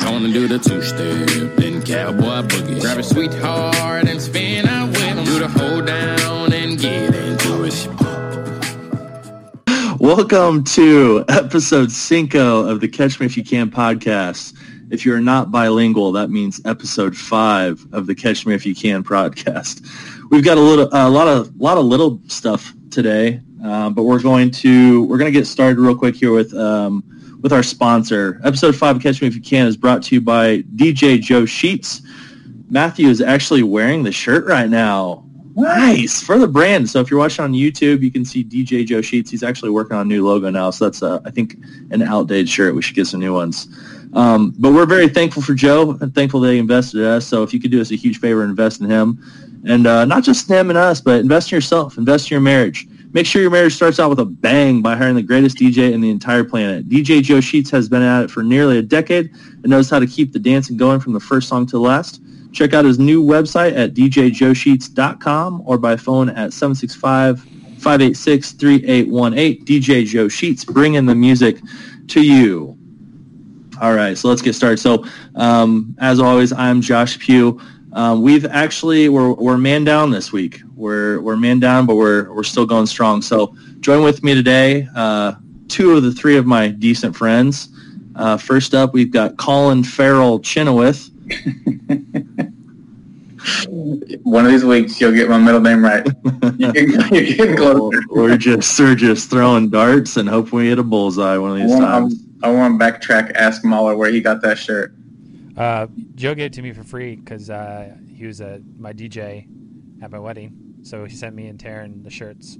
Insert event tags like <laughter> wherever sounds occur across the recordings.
Gonna do the two step, then cowboy boogie. Grab a sweetheart and spin out with him. Do the hold down and get into it. Welcome to episode cinco of the Catch Me If You Can podcast. If you're not bilingual, that means episode five of the Catch Me If You Can podcast. We've got a little, a lot of, lot of little stuff today, uh, but we're going to, we're going to get started real quick here with, um, with our sponsor. Episode five of Catch Me If You Can is brought to you by DJ Joe Sheets. Matthew is actually wearing the shirt right now. Nice for the brand. So if you're watching on YouTube, you can see DJ Joe Sheets. He's actually working on a new logo now. So that's, uh, I think, an outdated shirt. We should get some new ones. Um, but we're very thankful for Joe and thankful he invested in us. So if you could do us a huge favor, invest in him. And uh, not just him and us, but invest in yourself. Invest in your marriage. Make sure your marriage starts out with a bang by hiring the greatest DJ in the entire planet. DJ Joe Sheets has been at it for nearly a decade and knows how to keep the dancing going from the first song to the last. Check out his new website at djjoesheets.com or by phone at 765-586-3818. DJ Joe Sheets, bringing the music to you. All right, so let's get started. So, um, as always, I'm Josh Pugh. Um, we've actually we're we're man down this week. We're we're man down, but we're we're still going strong. So, join with me today. Uh, two of the three of my decent friends. Uh, first up, we've got Colin Farrell Chenoweth. <laughs> One of these weeks, you'll get my middle name right. <laughs> You're getting closer. we're just we're just throwing darts and hoping we hit a bullseye one of I these want, times. I want to backtrack, ask Mahler where he got that shirt. Uh, Joe gave it to me for free because uh, he was uh, my DJ at my wedding. So he sent me and Taryn the shirts.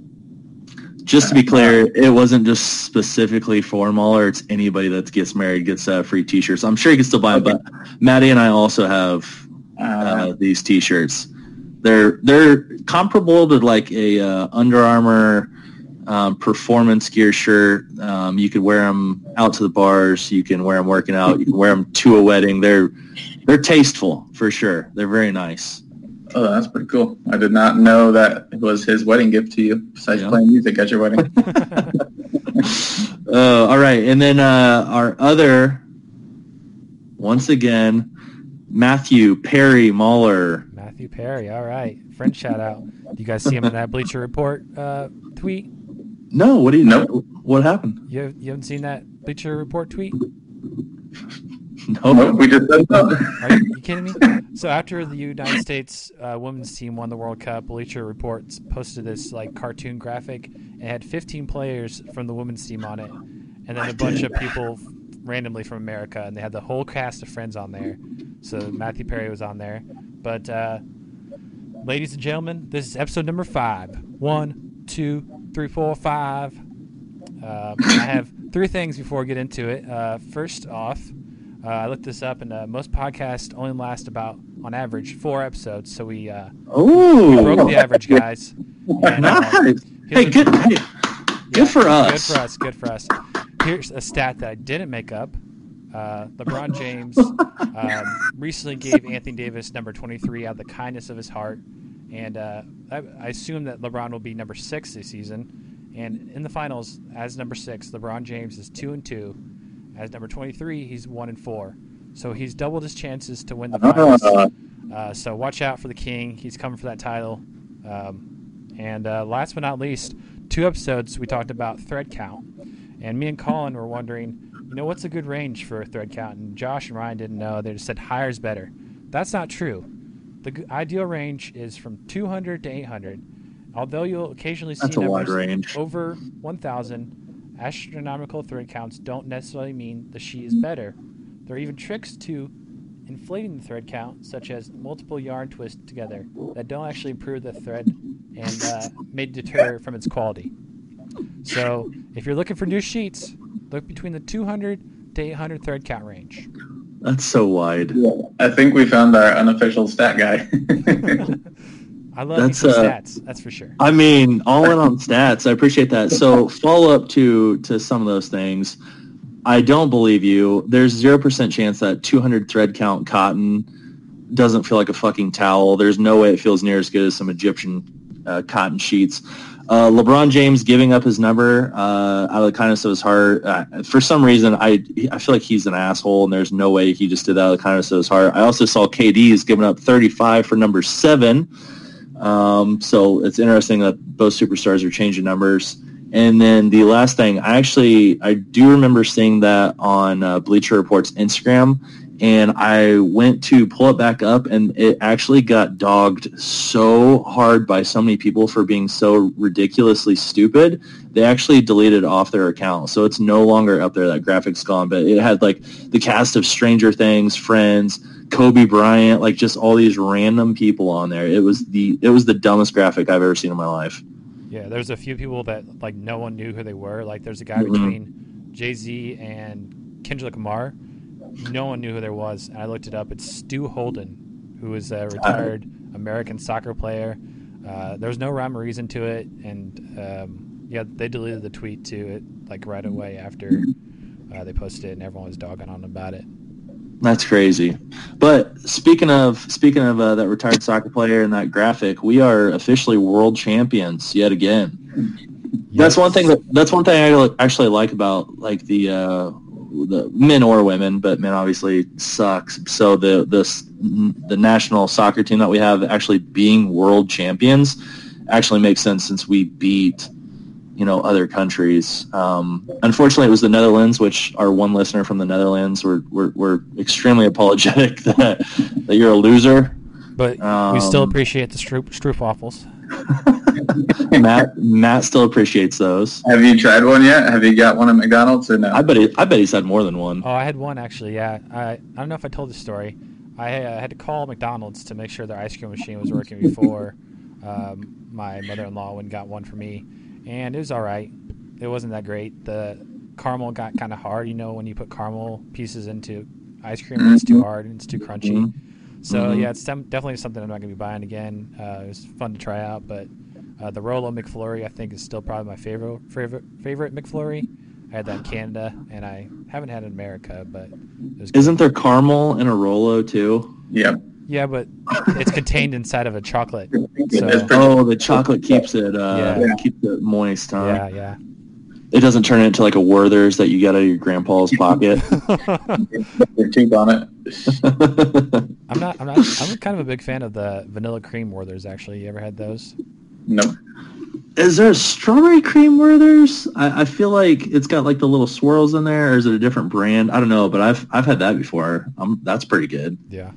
Just to be clear, it wasn't just specifically for Mahler. It's anybody that gets married gets uh, free T-shirts. I'm sure you can still buy them, but Maddie and I also have uh, Uh, these T-shirts. They're they're comparable to like a uh, Under Armour um, performance gear shirt. Um, you could wear them out to the bars. You can wear them working out. You can wear them to a wedding. They're they're tasteful for sure. They're very nice. oh, that's pretty cool. I did not know that it was his wedding gift to you, besides Yeah. playing music at your wedding. Uh, <laughs> <laughs> all right, and then uh, our other, once again, Matthew Perry Mahler. Matthew Perry, all right. Friend shout out. You guys see him in that Bleacher Report uh, tweet? No, what do you Nope. What happened? You, you haven't seen that Bleacher Report tweet? <laughs> No. Nope, we just said no. Are you, you kidding me? So after the United States uh, women's team won the World Cup, Bleacher Reports posted this like cartoon graphic and it had 15 players from the women's team on it, and then I a bunch did. of people randomly from America, and they had the whole cast of Friends on there. So Matthew Perry was on there, but uh, ladies and gentlemen, this is episode number five. One, two, three, four, five. Uh, I have three things before we get into it. Uh, first off, uh, I looked this up, and uh, most podcasts only last about, on average, four episodes. So we uh, Oh, broke the average, guys. <laughs> And, uh, nice. Hey, a- good. Hey, good for us. Good for us. Good for us. Here's a stat that I didn't make up. Uh, LeBron James <laughs> um, recently gave Anthony Davis number 23 out of the kindness of his heart, and uh, I, I assume that LeBron will be number six this season. And in the finals, as number six, LeBron James is two and two. As number 23, he's one and four. So he's doubled his chances to win the finals. Uh, Uh, so watch out for the King. He's coming for that title. Um, and uh, last but not least, two episodes we talked about thread count, and me and Colin were wondering, you know, what's a good range for a thread count? And Josh and Ryan didn't know. They just said higher is better. That's not true. The ideal range is from 200 to 800. Although you'll occasionally see That's a wide numbers range. over 1,000, astronomical thread counts don't necessarily mean the sheet is better. There are even tricks to inflating the thread count, such as multiple yarn twists together, that don't actually improve the thread and uh, may deter from its quality. So, if you're looking for new sheets, look between the 200 to 800 thread count range. That's so wide. I think we found our unofficial stat guy. <laughs> I love That's, uh, stats, that's for sure. I mean, all in on stats. I appreciate that. So follow up to to some of those things. I don't believe you. There's zero percent chance that 200 thread count cotton doesn't feel like a fucking towel. There's no way it feels near as good as some Egyptian uh, cotton sheets. Uh, LeBron James giving up his number uh, out of the kindness of his heart. Uh, for some reason, I I feel like he's an asshole, and there's no way he just did that out of the kindness of his heart. I also saw KD is giving up 35 for number seven. Um, so it's interesting that both superstars are changing numbers. And then the last thing, I actually I do remember seeing that on uh, Bleacher Report's Instagram, and I went to pull it back up, and it actually got dogged so hard by so many people for being so ridiculously stupid. They actually deleted off their account, so it's no longer up there. That graphic's gone, but it had like the cast of Stranger Things, Friends, Kobe Bryant, like just all these random people on there. It was the it was the dumbest graphic I've ever seen in my life. Yeah, there's a few people that like no one knew who they were. Like there's a guy Mhm. between Jay Z and Kendrick Lamar. No one knew who there was. And I looked it up. It's Stu Holden, who is a retired American soccer player. Uh, there was no rhyme or reason to it, and um, yeah, they deleted the tweet too. It like right away after uh, they posted it, and everyone was dogging on about it. That's crazy. But speaking of speaking of uh, that retired soccer player and that graphic, we are officially world champions yet again. That's one thing that that's one thing I actually like about like the uh, the men or women, but men obviously sucks. So the the the national soccer team that we have actually being world champions actually makes sense since we beat you know other countries. Um, unfortunately, it was the Netherlands, which our one listener from the Netherlands were were, were extremely <laughs> apologetic that that you're a loser. But we still Um, appreciate the stroop, stroop waffles. <laughs> Matt Matt still appreciates those. Have you tried one yet? Have you got one at McDonald's or no? I bet he, I bet he's had more than one. Oh, I had one actually. Yeah, I I don't know if I told this story. I uh, had to call McDonald's to make sure their ice cream machine was working before <laughs> um, my mother-in-law went and got one for me, and it was all right. It wasn't that great. The caramel got kind of hard. You know, when you put caramel pieces into ice cream, and it's too hard and it's too crunchy. Mhm. So Mhm. yeah, it's definitely something I'm not going to be buying again. Uh, it was fun to try out, but uh, the Rolo McFlurry I think is still probably my favorite favorite favorite McFlurry. I had that in Canada, and I haven't had it in America, but it was good. Isn't there caramel in a Rolo too? Yep. Yeah, but it's contained inside of a chocolate. <laughs> So, Oh, the chocolate keeps it uh, Yeah. keeps it moist, huh? yeah, yeah. It doesn't turn into like a Werther's that you get out of your grandpa's pocket. <laughs> Your tooth on it. <laughs> I'm not. I'm not. I'm kind of a big fan of the vanilla cream Werthers. Actually, you ever had those? No. is there a strawberry cream Werther's? I, I feel like it's got like the little swirls in there, or is it a different brand? I don't know, but I've I've had that before. Um, that's pretty good. Yeah.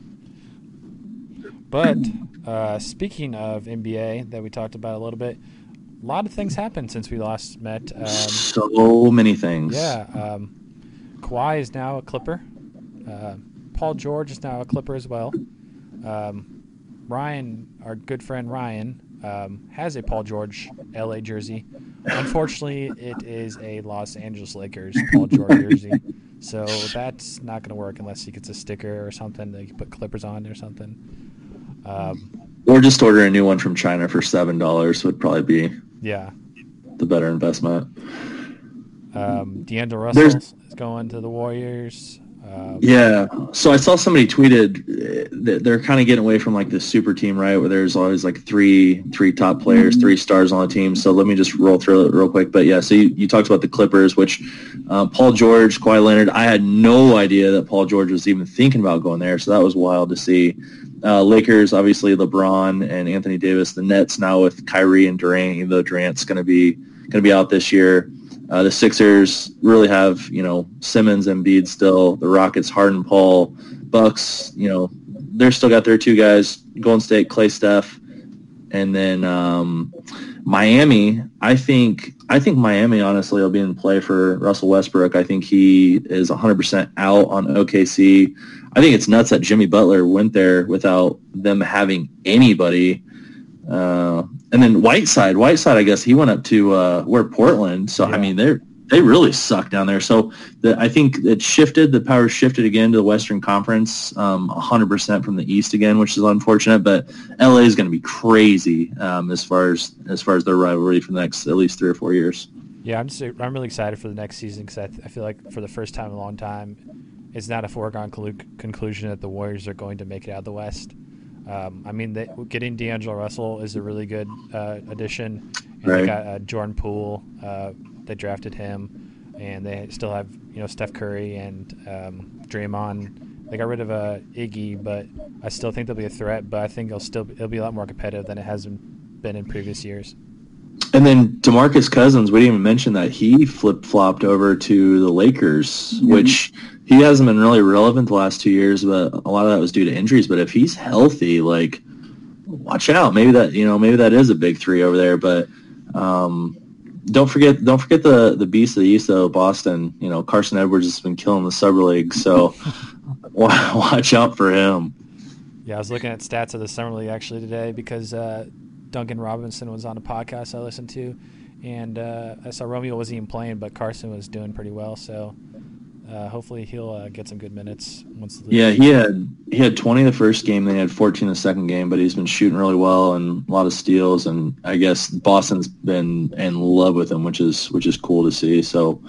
But uh, speaking of NBA, that we talked about a little bit, a lot of things happened since we last met. Um, so many things. yeah, um, Kawhi is now a Clipper. Uh, Paul George is now a Clipper as well. Um, Ryan, our good friend Ryan, um, has a Paul George LA jersey. Unfortunately, it is a Los Angeles Lakers Paul George jersey. So that's not going to work unless he gets a sticker or something that you put Clippers on or something. Um, Or just order a new one from China for seven dollars would probably be yeah. the better investment. Um, D'Angelo Russell There's- is going to the Warriors. Um, Yeah. So I saw somebody tweeted uh, that they're kind of getting away from like the super team, right? Where there's always like three, three top players, three stars on the team. So let me just roll through it real quick. But yeah, so you, you talked about the Clippers, which uh, Paul George, Kawhi Leonard. I had no idea that Paul George was even thinking about going there. So that was wild to see. Uh, Lakers, obviously LeBron and Anthony Davis. The Nets now with Kyrie and Durant, even though Durant's going to be going to be out this year. Uh, the Sixers really have, you know, Simmons and Embiid still. The Rockets, Harden, Paul, Bucks, you know, they're still got their two guys, Golden State, Clay, Steph, and then um, Miami. I think I think Miami honestly will be in play for Russell Westbrook. I think he is 100% out on OKC. I think it's nuts that Jimmy Butler went there without them having anybody. Uh, and then Whiteside, Whiteside, I guess he went up to uh, where Portland. So Yeah. I mean, they're they really suck down there. So the, I think it shifted. The power shifted again to the Western Conference, um, 100% from the East again, which is unfortunate. But LA is going to be crazy um, as far as as far as their rivalry for the next at least three or four years. Yeah, I'm just I'm really excited for the next season because I, th- I feel like for the first time in a long time, it's not a foregone conclusion that the Warriors are going to make it out of the West. Um, I mean, they, getting D'Angelo Russell is a really good uh, addition. And Right. They got uh, Jordan Poole. Uh, they drafted him, and they still have you know Steph Curry and um, Draymond. They got rid of uh, Iggy, but I still think they'll be a threat. But I think it'll still it'll be a lot more competitive than it has been in previous years. And then Demarcus Cousins, we didn't even mention that he flip flopped over to the Lakers, which he hasn't been really relevant the last two years, but a lot of that was due to injuries. But if he's healthy, like watch out. Maybe that you know maybe that is a big three over there. But um, don't forget don't forget the the beast of the East though, Boston. You know Carson Edwards has been killing the summer league, so <laughs> watch out for him. Yeah, I was looking at stats of the summer league actually today because uh, Duncan Robinson was on a podcast I listened to, and uh, I saw Romeo wasn't even playing, but Carson was doing pretty well. So uh, hopefully he'll uh, get some good minutes once. The Yeah, he had he had 20 the first game, then he had 14 the second game, but he's been shooting really well and a lot of steals, and I guess Boston's been in love with him, which is which is cool to see. So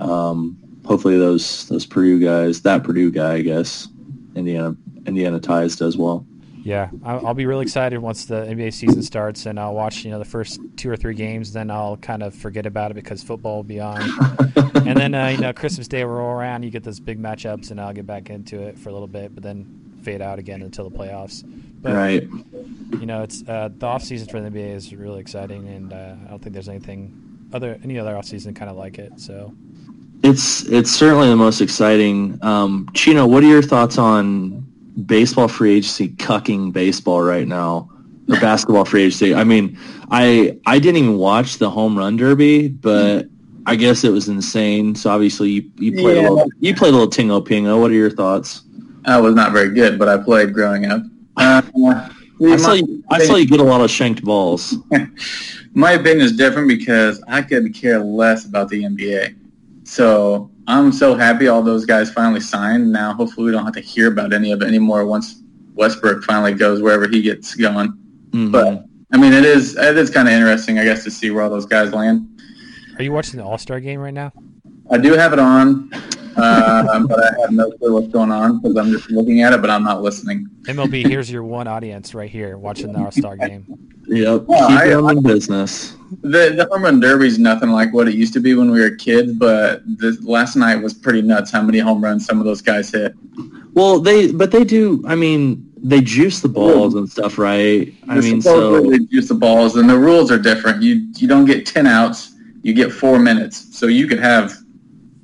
um, hopefully those those Purdue guys, that Purdue guy, I guess, Indiana Indiana ties does well. Yeah, I'll, I'll be really excited once the NBA season starts, and I'll watch you know the first two or three games. Then I'll kind of forget about it because football will be on, <laughs> and then uh, you know Christmas Day will roll around. You get those big matchups, and I'll get back into it for a little bit, but then fade out again until the playoffs. But right. you know, it's uh, the off season for the NBA is really exciting, and uh, I don't think there's anything other any other off season kind of like it. So It's it's certainly the most exciting. Um, Chino, what are your thoughts on baseball free agency cucking baseball right now, or basketball free agency? I mean, I I didn't even watch the home run derby, but I guess it was insane. So obviously you, you played Yeah. a little you played a little tingo pingo. What are your thoughts? I was not very good, but I played growing up. Uh, I saw you, I saw you get a lot of shanked balls. <laughs> my opinion is different because I could care less about the NBA. So I'm so happy all those guys finally signed. Now, hopefully, we don't have to hear about any of it anymore once Westbrook finally goes wherever he gets going. Mhm. But I mean, it is it is kind of interesting, I guess, to see where all those guys land. are you watching the All Star game right now? I do have it on, uh, but I have no clue what's going on because I'm just looking at it, but I'm not listening. MLB, here's your one audience right here watching the All Star game. Yep, Well, keep I- them in business. The the home run derby is nothing like what it used to be when we were kids, but the last night was pretty nuts. How many home runs some of those guys hit? Well, they but they do. I mean, they juice the balls and stuff, right? I They mean, so supposedly juice the balls, and the rules are different. You you don't get ten outs, you get four minutes. So you could have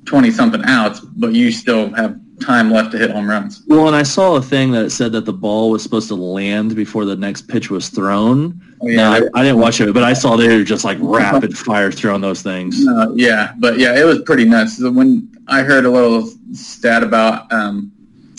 twenty something outs, but you still have time left to hit home runs. Well, and I saw a thing that said that the ball was supposed to land before the next pitch was thrown. Oh, yeah, I, I didn't watch it, but I saw they were just like rapid fire throwing those things. No, yeah, but yeah, it was pretty nuts. When I heard a little stat about, um,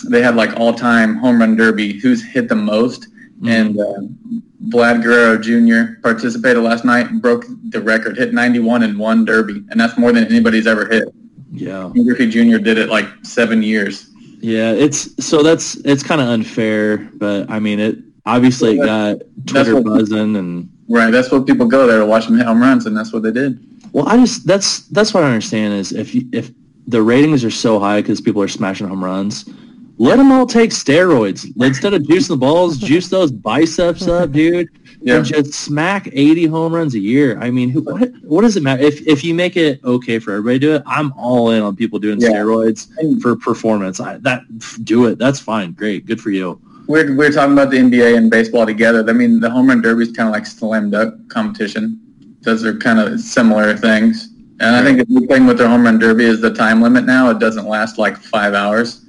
they had like all-time home run derby, who's hit the most, Mm-hmm. and uh, Vlad Guerrero Jr. participated last night, and broke the record, hit 91 in one derby, and that's more than anybody's ever hit. Yeah, Griffey Jr. did it like seven years. yeah. It's so that's it's kind of unfair, but I mean, it obviously it got Twitter what- buzzing and. Right, that's what people go there to watch them hit home runs, and that's what they did. Well, I just that's that's what I understand is if you, if the ratings are so high because people are smashing home runs, let them all take steroids instead of juicing the balls. Juice those biceps up, dude, <laughs> Yeah. and just smack eighty home runs a year. I mean, who, what what does it matter if if you make it okay for everybody to do it? I'm all in on people doing Yeah. steroids for performance. I, that do it. That's fine. Great. Good for you. We're we're talking about the NBA and baseball together. I mean, the home run derby is kind of like slam dunk competition. Those are kind of similar things. And I think the big thing with the home run derby is the time limit now. It doesn't last like five hours.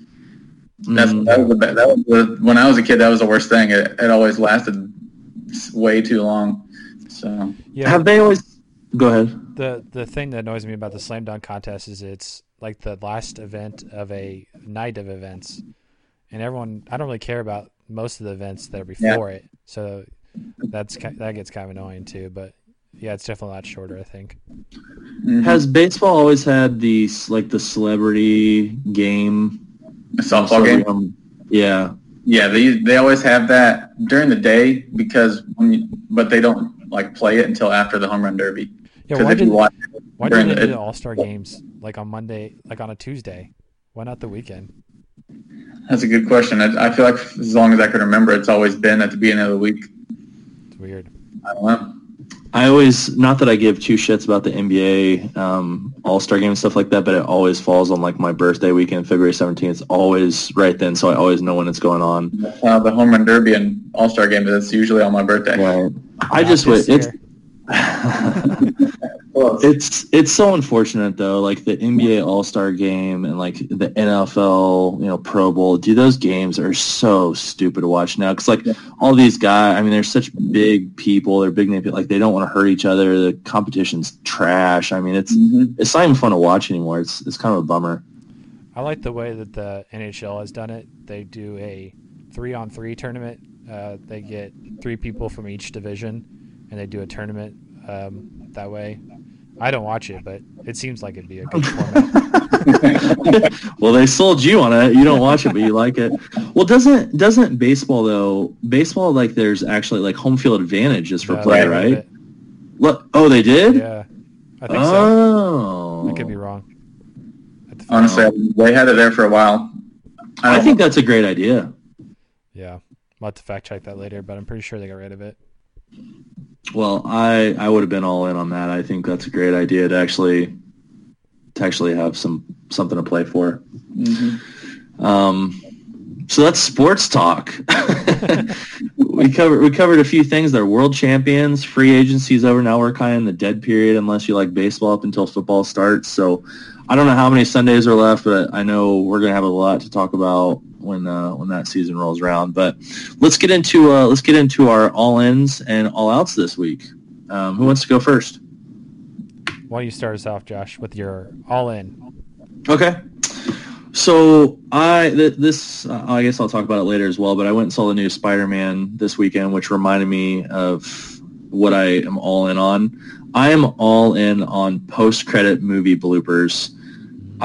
That's Mm. that was the be- that was the, when I was a kid. That was the worst thing. It, it always lasted way too long. So Yeah, Have they always? Go ahead. the the thing that annoys me about the slam dunk contest is it's like the last event of a night of events, and everyone I don't really care about most of the events that are before it, so that's that gets kind of annoying too. But yeah, it's definitely a lot shorter. I think. mhm. Has baseball always had these like the celebrity game? a softball game. Um, yeah. Yeah, they they always have that during the day because when you, but they don't like play it until after the home run derby. Yeah, why if you did watch why during did they the- do the All Star games like on Monday, like on a Tuesday? Why not the weekend? That's a good question. I, I feel like as long as I can remember, it's always been at the beginning of the week. It's weird. I don't know. I always, not that I give two shits about the NBA um, All-Star Game and stuff like that, but it always falls on like my birthday weekend, February 17th. It's always right then, so I always know when it's going on. Uh, the home run derby and All Star game is usually on my birthday. Right. I Not just this wait. It's <laughs> year. it's it's so unfortunate though. Like the NBA All Star Game and like the NFL, you know, Pro Bowl. Dude, those games are so stupid to watch now. Because like Yeah. all these guys, I mean, they're such big people. They're big name people. Like they don't want to hurt each other. The competition's trash. I mean, it's Mhm. it's not even fun to watch anymore. It's it's kind of a bummer. I like the way that the NHL has done it. They do a three-on-three tournament. Uh, they get three people from each division, and they do a tournament um, that way. I don't watch it, but it seems like it'd be a good format. <laughs> well, they sold you on it. You don't watch it, but you like it. Well, doesn't doesn't baseball though? Baseball like there's actually like home field advantage just for Uh, play, right? Look, oh, they did. Yeah, I think so. oh, I could be wrong. Honestly, they had it there for a while. I don't think that's a great idea. Yeah, I'll have to fact check that later, but I'm pretty sure they got rid of it. Well, I I would have been all in on that. I think that's a great idea to actually to actually have some something to play for. Mhm. Um, so that's sports talk. <laughs> we covered we covered a few things. They're world champions. Free agency's over now. We're kind of in the dead period unless you like baseball up until football starts. So I don't know how many Sundays are left, but I know we're gonna have a lot to talk about when uh, when that season rolls around. But let's get into uh, let's get into our all ins and all outs this week. Um, who wants to go first? Why don't you start us off, Josh, with your all-in? Okay. So I th- this uh, I guess I'll talk about it later as well. But I went and saw the new Spider-Man this weekend, which reminded me of what I am all in on. I am all in on post-credit movie bloopers.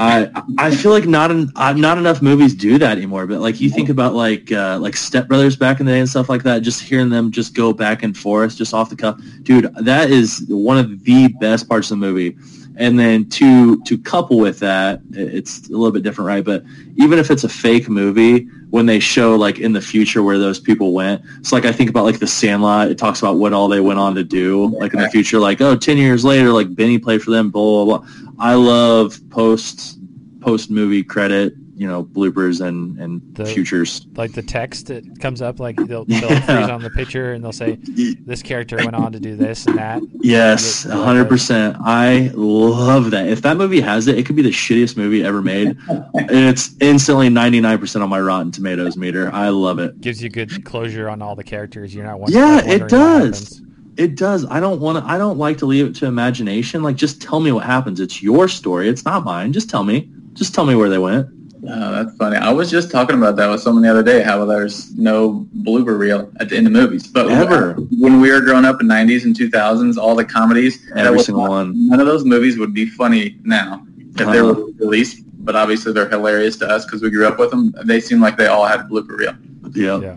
I I feel like not en- uh, not enough movies do that anymore. But like you think about like uh, like Step Brothers back in the day and stuff like that, just hearing them just go back and forth just off the cuff, dude, that is one of the best parts of the movie. And then to to couple with that, it's a little bit different, right? But even if it's a fake movie, when they show like in the future where those people went, it's like I think about like the Sandlot. It talks about what all they went on to do, like in the future, like oh, 10 years later, like Benny played for them, blah blah blah. I love post post movie credit, you know, bloopers and and The- futures. Like the text that comes up, like they'll, <laughs> they'll freeze on the picture and they'll say, this character went on to do this and that. Yes, hundred percent. I love that. If that movie has it, it could be the shittiest movie ever made. <laughs> it's instantly ninety nine percent on my Rotten Tomatoes meter. I love it. Gives you good closure on all the characters. You're not won- Yeah, it does. It does. I don't want to. I don't like to leave it to imagination. Like, just tell me what happens. It's your story. It's not mine. Just tell me. Just tell me where they went. Oh, that's funny. I was just talking about that with someone the other day. How there's no blooper reel at the end of movies, but Ever. when we were growing up in '90s and 2000s, all the comedies, that Every was single not- one. None of those movies would be funny now if they Uh-huh. were released. But obviously, they're hilarious to us because we grew up with them. They seem like they all had a blooper reel. Yeah. Yeah.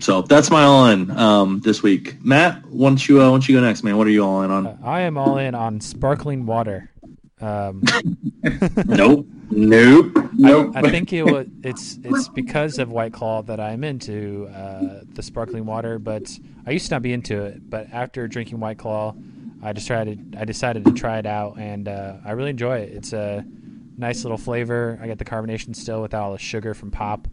So that's my all in um, this week. Matt, why don't you uh, why don't you go next, man? What are you all in on? Uh, I am all in on sparkling water. Um, <laughs> <laughs> nope. Nope. Nope. I think it was, <laughs> it's it's because of White Claw that I'm into uh, the sparkling water, but I used to not be into it. But after drinking White Claw, I decided I decided to try it out, and uh, I really enjoy it. It's a nice little flavor. I get the carbonation still without all the sugar from pop.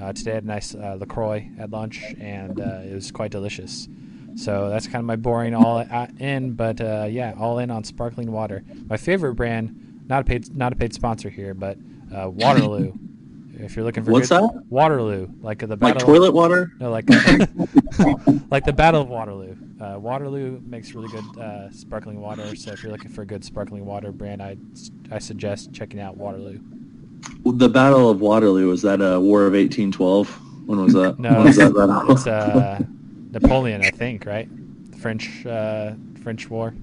Uh, today I had a nice uh, Lacroix at lunch, and uh, it was quite delicious. So that's kind of my boring all uh, in, but uh, yeah, all in on sparkling water. My favorite brand, not a paid not a paid sponsor here, but uh, Waterloo. <laughs> If you're looking for What's good, that? Waterloo, like the Like battle, toilet water? no, like <laughs> <laughs> like the Battle of Waterloo. Uh, Waterloo makes really good uh, sparkling water. So if you're looking for a good sparkling water brand, I I suggest checking out Waterloo. The Battle of Waterloo was that a War of eighteen twelve? When was that? No, when was that battle? it's uh, Napoleon, I think, right? The French uh, French War.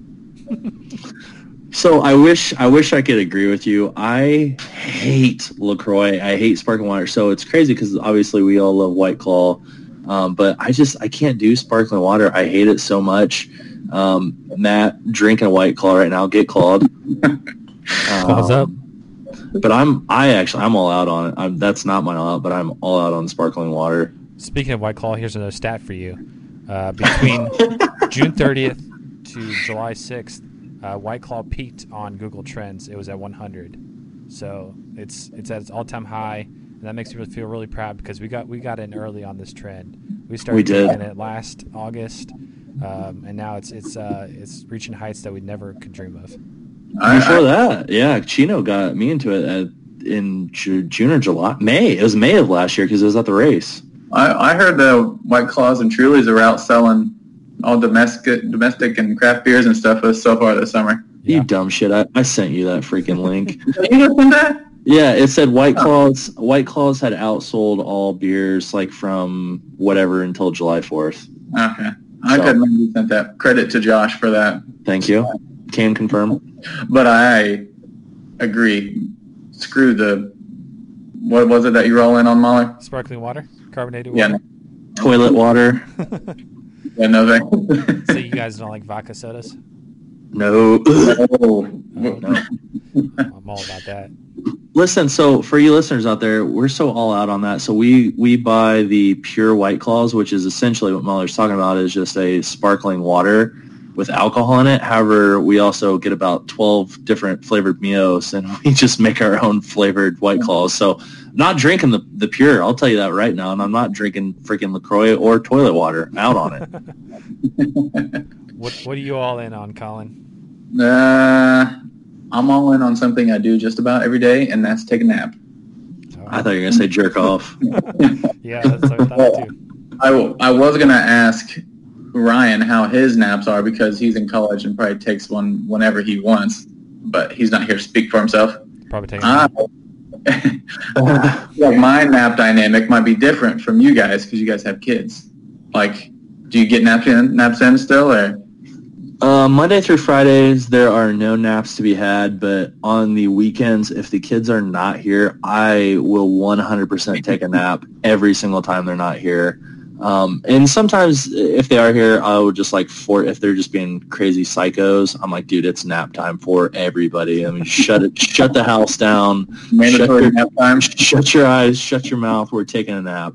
So I wish I wish I could agree with you. I hate Lacroix. I hate sparkling water. So it's crazy because obviously we all love White Claw, um, but I just I can't do sparkling water. I hate it so much. Um, Matt drinking a White Claw right now. Get clawed. <laughs> Claws up. Um, But I'm I actually I'm all out on it. I'm, that's not my all out, but I'm all out on sparkling water. Speaking of White Claw, here's another stat for you. Uh, between <laughs> June 30th to July 6th, uh, White Claw peaked on Google Trends. It was at 100, so it's it's at its all-time high, and that makes me feel really proud because we got we got in early on this trend. We started We did. it last August, um, and now it's it's uh, it's reaching heights that we never could dream of. I, Before I, that, yeah, Chino got me into it at, in Ju- June or July, May. It was May of last year because it was at the race. I, I heard the White Claws and Trulies are out selling all domestic, domestic and craft beers and stuff so far this summer. Yeah. You dumb shit! I, I sent you that freaking link. <laughs> You listened to that? Yeah, it said White oh. Claws. White Claws had outsold all beers like from whatever until July fourth. Okay. I So- couldn't remember you sent that. Credit to Josh for that. Thank you. Can confirm. But I agree. Screw the, what was it that you were all in on, Mahler? Sparkling water, carbonated water. Yeah. Toilet water. <laughs> yeah, no thanks. so <laughs> you guys don't like vodka sodas? No. oh, Oh, no. I'm all about that. Listen, so for you listeners out there, we're so all out on that. So we we buy the pure White Claws, which is essentially what Muller's talking about, is just a sparkling water with alcohol in it. However, we also get about twelve different flavored Mios, and <laughs> we just make our own flavored White Claws. So not drinking the the pure, I'll tell you that right now, and I'm not drinking freaking Lacroix or toilet water. Out on it. <laughs> What what are you all in on, Colin? Uh, I'm all in on something I do just about every day, and that's take a nap. I thought you were gonna say jerk off. <laughs> Yeah, that's what I thought too. I, w- I was going to ask Ryan how his naps are because he's in college and probably takes one whenever he wants, but he's not here to speak for himself. Probably taking. <laughs> Ah. <laughs> like my nap dynamic might be different from you guys because you guys have kids. Like, do you get naps in, naps in still, or Uh, Monday through Fridays, there are no naps to be had, but on the weekends, if the kids are not here, I will 100% take a nap every single time they're not here. Um, and sometimes if they are here, I would just like for if they're just being crazy psychos, I'm like, dude, it's nap time for everybody. I mean, shut it, shut the house down, mandatory your- nap time? shut your eyes, shut your mouth. We're taking a nap.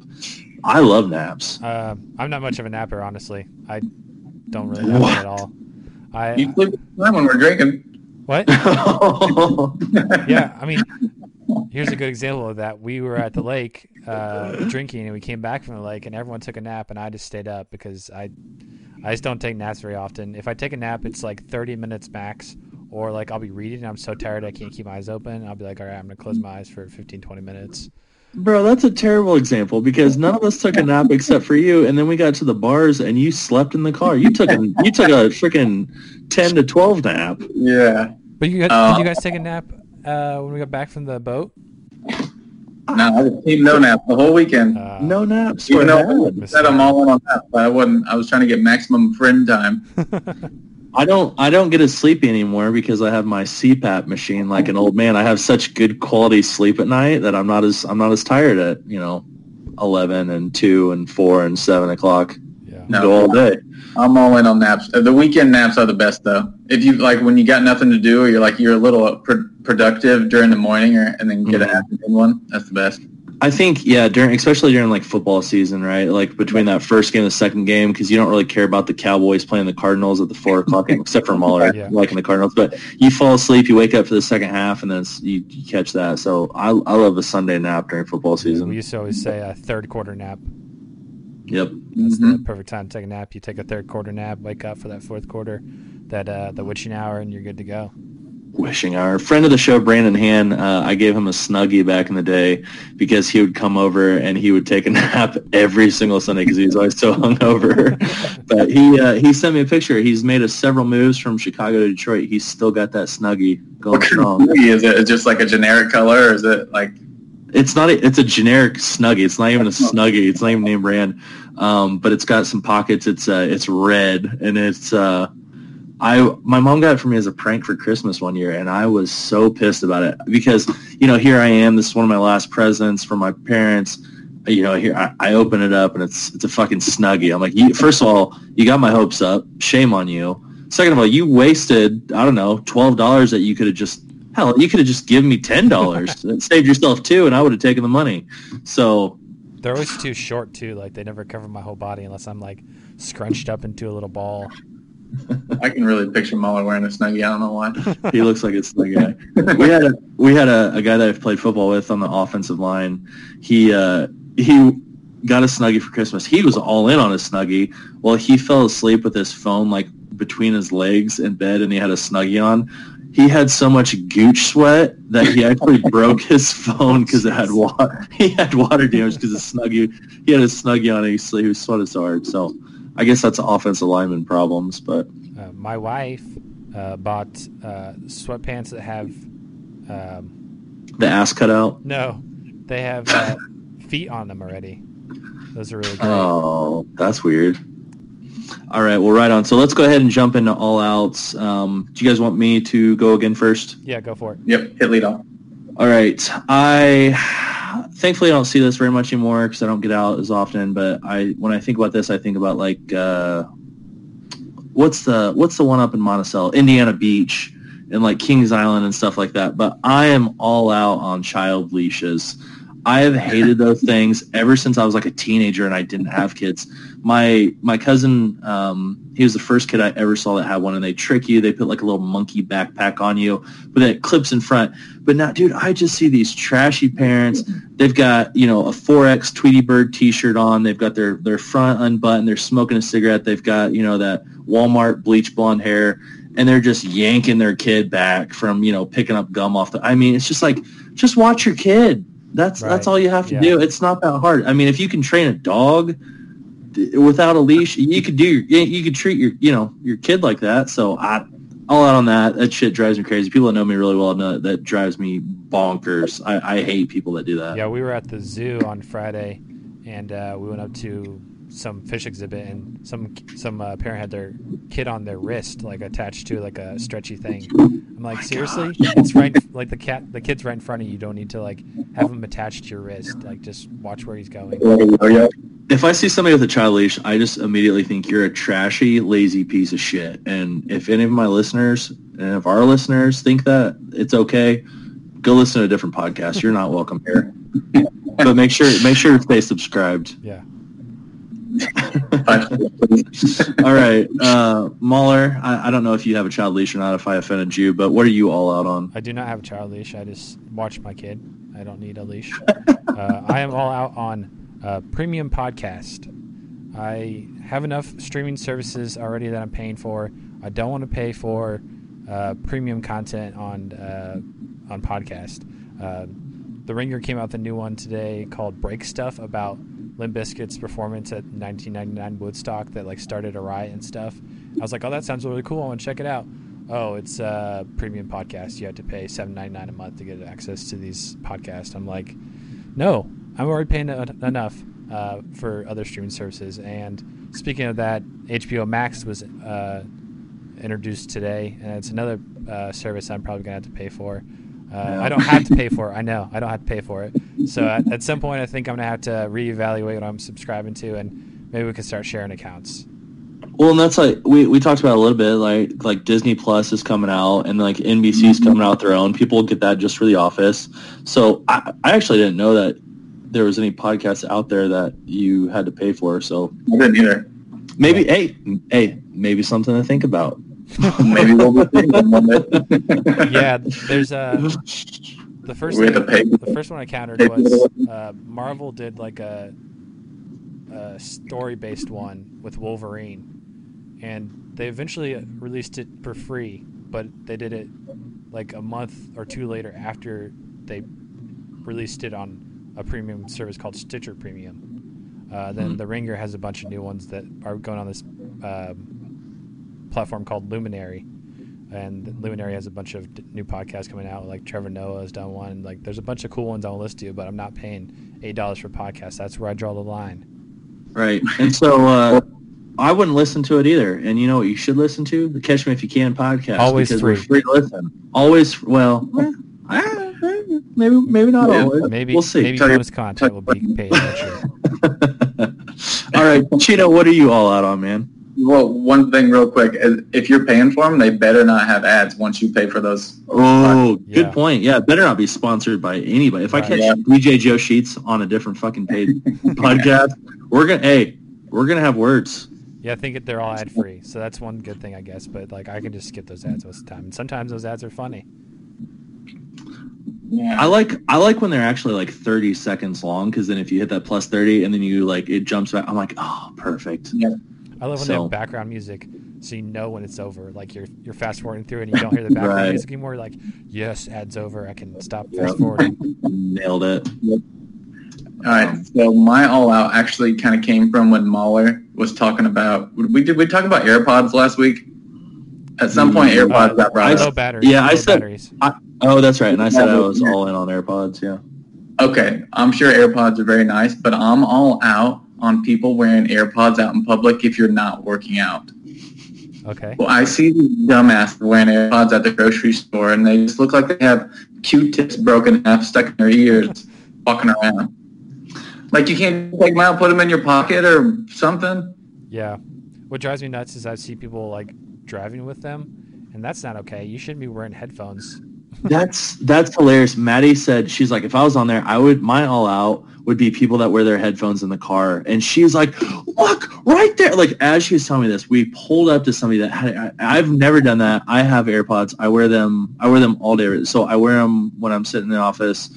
I love naps. Uh, I'm not much of a napper, honestly. I don't really nap What? at all. I You sleep all time when we're drinking. what? <laughs> <laughs> Yeah, I mean, here's a good example of that. We were at the lake uh, drinking, and we came back from the lake, and everyone took a nap, and I just stayed up because I, I just don't take naps very often. If I take a nap, it's like 30 minutes max, or like I'll be reading, and I'm so tired I can't keep my eyes open. I'll be like, all right, I'm gonna close my eyes for 15, 20 minutes. Bro, that's a terrible example because none of us took a nap except for you, and then we got to the bars and you slept in the car. You took a you took a freaking ten to twelve nap. Yeah. But you guys, Uh, did you guys take a nap uh, when we got back from the boat? No, I was team no nap the whole weekend. Uh, No naps. Even were though had. I said I'm all in on that, but I wasn't. I was trying to get maximum friend time. <laughs> I don't I don't get as sleepy anymore because I have my CPAP machine like an old man. I have such good quality sleep at night that I'm not as I'm not as tired at you know eleven and two and four and seven o'clock. Yeah. No. Go all day. I'm all in on naps. The weekend naps are the best though. If you like when you got nothing to do, or you're like you're a little pro- productive during the morning, or and then get an Mhm. afternoon one. That's the best. I think yeah, during especially during like football season, right? Like between that first game and the second game, because you don't really care about the Cowboys playing the Cardinals at the four o'clock game, <laughs> except for Muller Yeah. liking the Cardinals. But you fall asleep, you wake up for the second half, and then it's, you, you catch that. So I I love a Sunday nap during football season. We used to always say a third quarter nap. Yep. That's Mhm. the perfect time to take a nap. You take a third quarter nap, wake up for that fourth quarter, that uh, the witching hour, and you're good to go. Wishing hour. Friend of the show, Brandon Han, uh, I gave him a snuggie back in the day because he would come over and he would take a <laughs> nap every single Sunday because he was always so <laughs> hungover. <laughs> but he uh, he sent me a picture. He's made us several moves from Chicago to Detroit. He's still got that snuggie going What kind strong. is it? Is it just like a generic color, or is it like It's not. A, it's a generic snuggie. It's not even a snuggie. It's not even name brand. Um, but it's got some pockets. It's uh, it's red and it's. Uh, I my mom got it for me as a prank for Christmas one year, and I was so pissed about it because you know here I am. This is one of my last presents from my parents. You know, here I, I open it up and it's it's a fucking snuggie. I'm like, you, first of all, you got my hopes up. Shame on you. Second of all, you wasted I don't know twelve dollars that you could have just Hell, you could have just given me ten dollars <laughs> and saved yourself two, and I would have taken the money. So They're always too short too. Like they never cover my whole body unless I'm like scrunched up into a little ball. <laughs> I can really picture Muller wearing a snuggie. I don't know why. <laughs> he looks like a snuggie. We had a we had a, a guy that I've played football with on the offensive line. He uh, he got a snuggie for Christmas. He was all in on a snuggie. Well, he fell asleep with his phone like between his legs in bed, and he had a snuggie on. He had so much gooch sweat that he actually <laughs> broke his phone because it had water. <laughs> He had water damage because the snuggie. He had a snuggie on. He, sl- he was sweating so hard. So I guess that's offensive lineman problems. But Uh, my wife uh, bought uh, sweatpants that have um, the ass cut out. no, they have uh, <laughs> feet on them already. Those are really great. Oh, that's weird. All right, well, right on. So let's go ahead and jump into all outs. Um, do you guys want me to go again first? yeah, go for it. Yep, hit lead off. All right. I thankfully I don't see this very much anymore because I don't get out as often. But I when I think about this, I think about like uh, what's the what's the one up in Monticello, Indiana Beach, and like Kings Island and stuff like that. But I am all out on child leashes. I have hated those things ever since I was like a teenager and I didn't have kids. My my cousin, um, he was the first kid I ever saw that had one, and they trick you. They put like a little monkey backpack on you, but it clips in front. But now, dude, I just see these trashy parents. They've got you know a 4X Tweety Bird T-shirt on. They've got their their front unbuttoned. They're smoking a cigarette. They've got you know that Walmart bleach blonde hair, and they're just yanking their kid back from you know picking up gum off the. I mean, it's just like just watch your kid. That's that's all you have to Yeah. do. It's not that hard. I mean, if you can train a dog without a leash, you could do. You, you could treat your you know your kid like that. So I all out on that. That shit drives me crazy. People that know me really well know that, that drives me bonkers. I, I hate people that do that. Yeah, we were at the zoo on Friday, and uh, we went up to some fish exhibit, and some some uh, parent had their kid on their wrist, like attached to like a stretchy thing. I'm like, seriously, it's right, like the cat, the kid's right in front of you. You don't need to like have him attached to your wrist. Like, just watch where he's going. If I see somebody with a child leash, I just immediately think you're a trashy, lazy piece of shit. And if any of my listeners and if our listeners think that it's okay, go listen to a different podcast. You're not welcome here. but make sure make sure to stay subscribed. Yeah. <laughs> All right, uh, Mahler. I, I don't know if you have a child leash or not. If I offended you, but what are you all out on? I do not have a child leash. I just watch my kid. I don't need a leash. uh, I am all out on uh, premium podcast. I have enough streaming services already that I'm paying for. I don't want to pay for uh, premium content on uh, on podcast. Uh, the Ringer came out the new one today called Break Stuff about Limp Bizkit's performance at 1999 Woodstock that like started a riot and stuff. I was like, oh, that sounds really cool. I want to check it out. Oh, it's a premium podcast. You have to pay seven ninety nine a month to get access to these podcasts. I'm like, no, I'm already paying en- enough uh, for other streaming services. And speaking of that, HBO Max was uh, introduced today, and it's another uh, service I'm probably gonna have to pay for. Uh, I don't have to pay for it. I know I don't have to pay for it. So at, at some point, I think I'm gonna have to reevaluate what I'm subscribing to, and maybe we can start sharing accounts. Well, and that's like we, we talked about a little bit. Like like Disney Plus is coming out, and like NBC's coming out their own. People get that just for The Office. So I, I actually didn't know that there was any podcasts out there that you had to pay for. So I didn't either. maybe hey hey maybe something to think about. <laughs> Maybe we'll be seeing them one day. <laughs> yeah, there's a the first thing, the first one I countered was uh, Marvel did like a, a story based one with Wolverine, and they eventually released it for free, but they did it like a month or two later after they released it on a premium service called Stitcher Premium. Uh, then Mhm. The Ringer has a bunch of new ones that are going on this um, platform called Luminary and Luminary has a bunch of d- new podcasts coming out. Like Trevor Noah has done one. Like there's a bunch of cool ones I'll list to you, but I'm not paying eight dollars for podcasts. That's where I draw the line. Right, <laughs> and so uh, I wouldn't listen to it either. And you know what? You should listen to the Catch Me If You Can podcast. Always because free. we're free to listen. Always well. eh, eh, Maybe maybe not Yeah. always. Maybe we'll see. maybe Tell bonus content will be paid <laughs> all right, Chino, what are you all out on, man? Well, one thing real quick: if you're paying for them, they better not have ads once you pay for those. Oh, good Yeah. point. Yeah, better not be sponsored by anybody. If I catch Yeah. DJ Joe Sheets on a different fucking paid <laughs> podcast, we're gonna hey, we're gonna have words. Yeah, I think they're all ad free, so that's one good thing, I guess. But like, I can just skip those ads most of the time, and sometimes those ads are funny. Yeah. I like I like when they're actually like 30 seconds long because then if you hit that plus 30 and then you like it jumps back, I'm like, oh, perfect. I love when they have background music, so you know when it's over. Like you're you're fast forwarding through, and you don't hear the background Right. music anymore. Like, yes, ad's over. I can stop Yep. fast forwarding. Nailed it. All right, so my all out actually kind of came from when Mahler was talking about. We did we talk about AirPods last week? At some point, Mm, AirPods got brought I- up. Batteries. yeah, I said- batteries. Oh, that's right. And I said I was all in on AirPods. Yeah. Okay, I'm sure AirPods are very nice, but I'm all out on people wearing AirPods out in public if you're not working out. Okay. Well, I see these dumbass wearing AirPods at the grocery store, and they just look like they have Q-tips broken half stuck in their ears, <laughs> walking around. Like you can't take them out, put them in your pocket or something. Yeah. What drives me nuts is I see people like driving with them, and that's not okay. You shouldn't be wearing headphones. That's that's hilarious. Maddie said she's like, if I was on there, I would my all out would be people that wear their headphones in the car. And she's like, look right there. Like as she was telling me this, we pulled up to somebody that had. I, I've never done that. I have AirPods. I wear them. I wear them all day. So I wear them when I'm sitting in the office,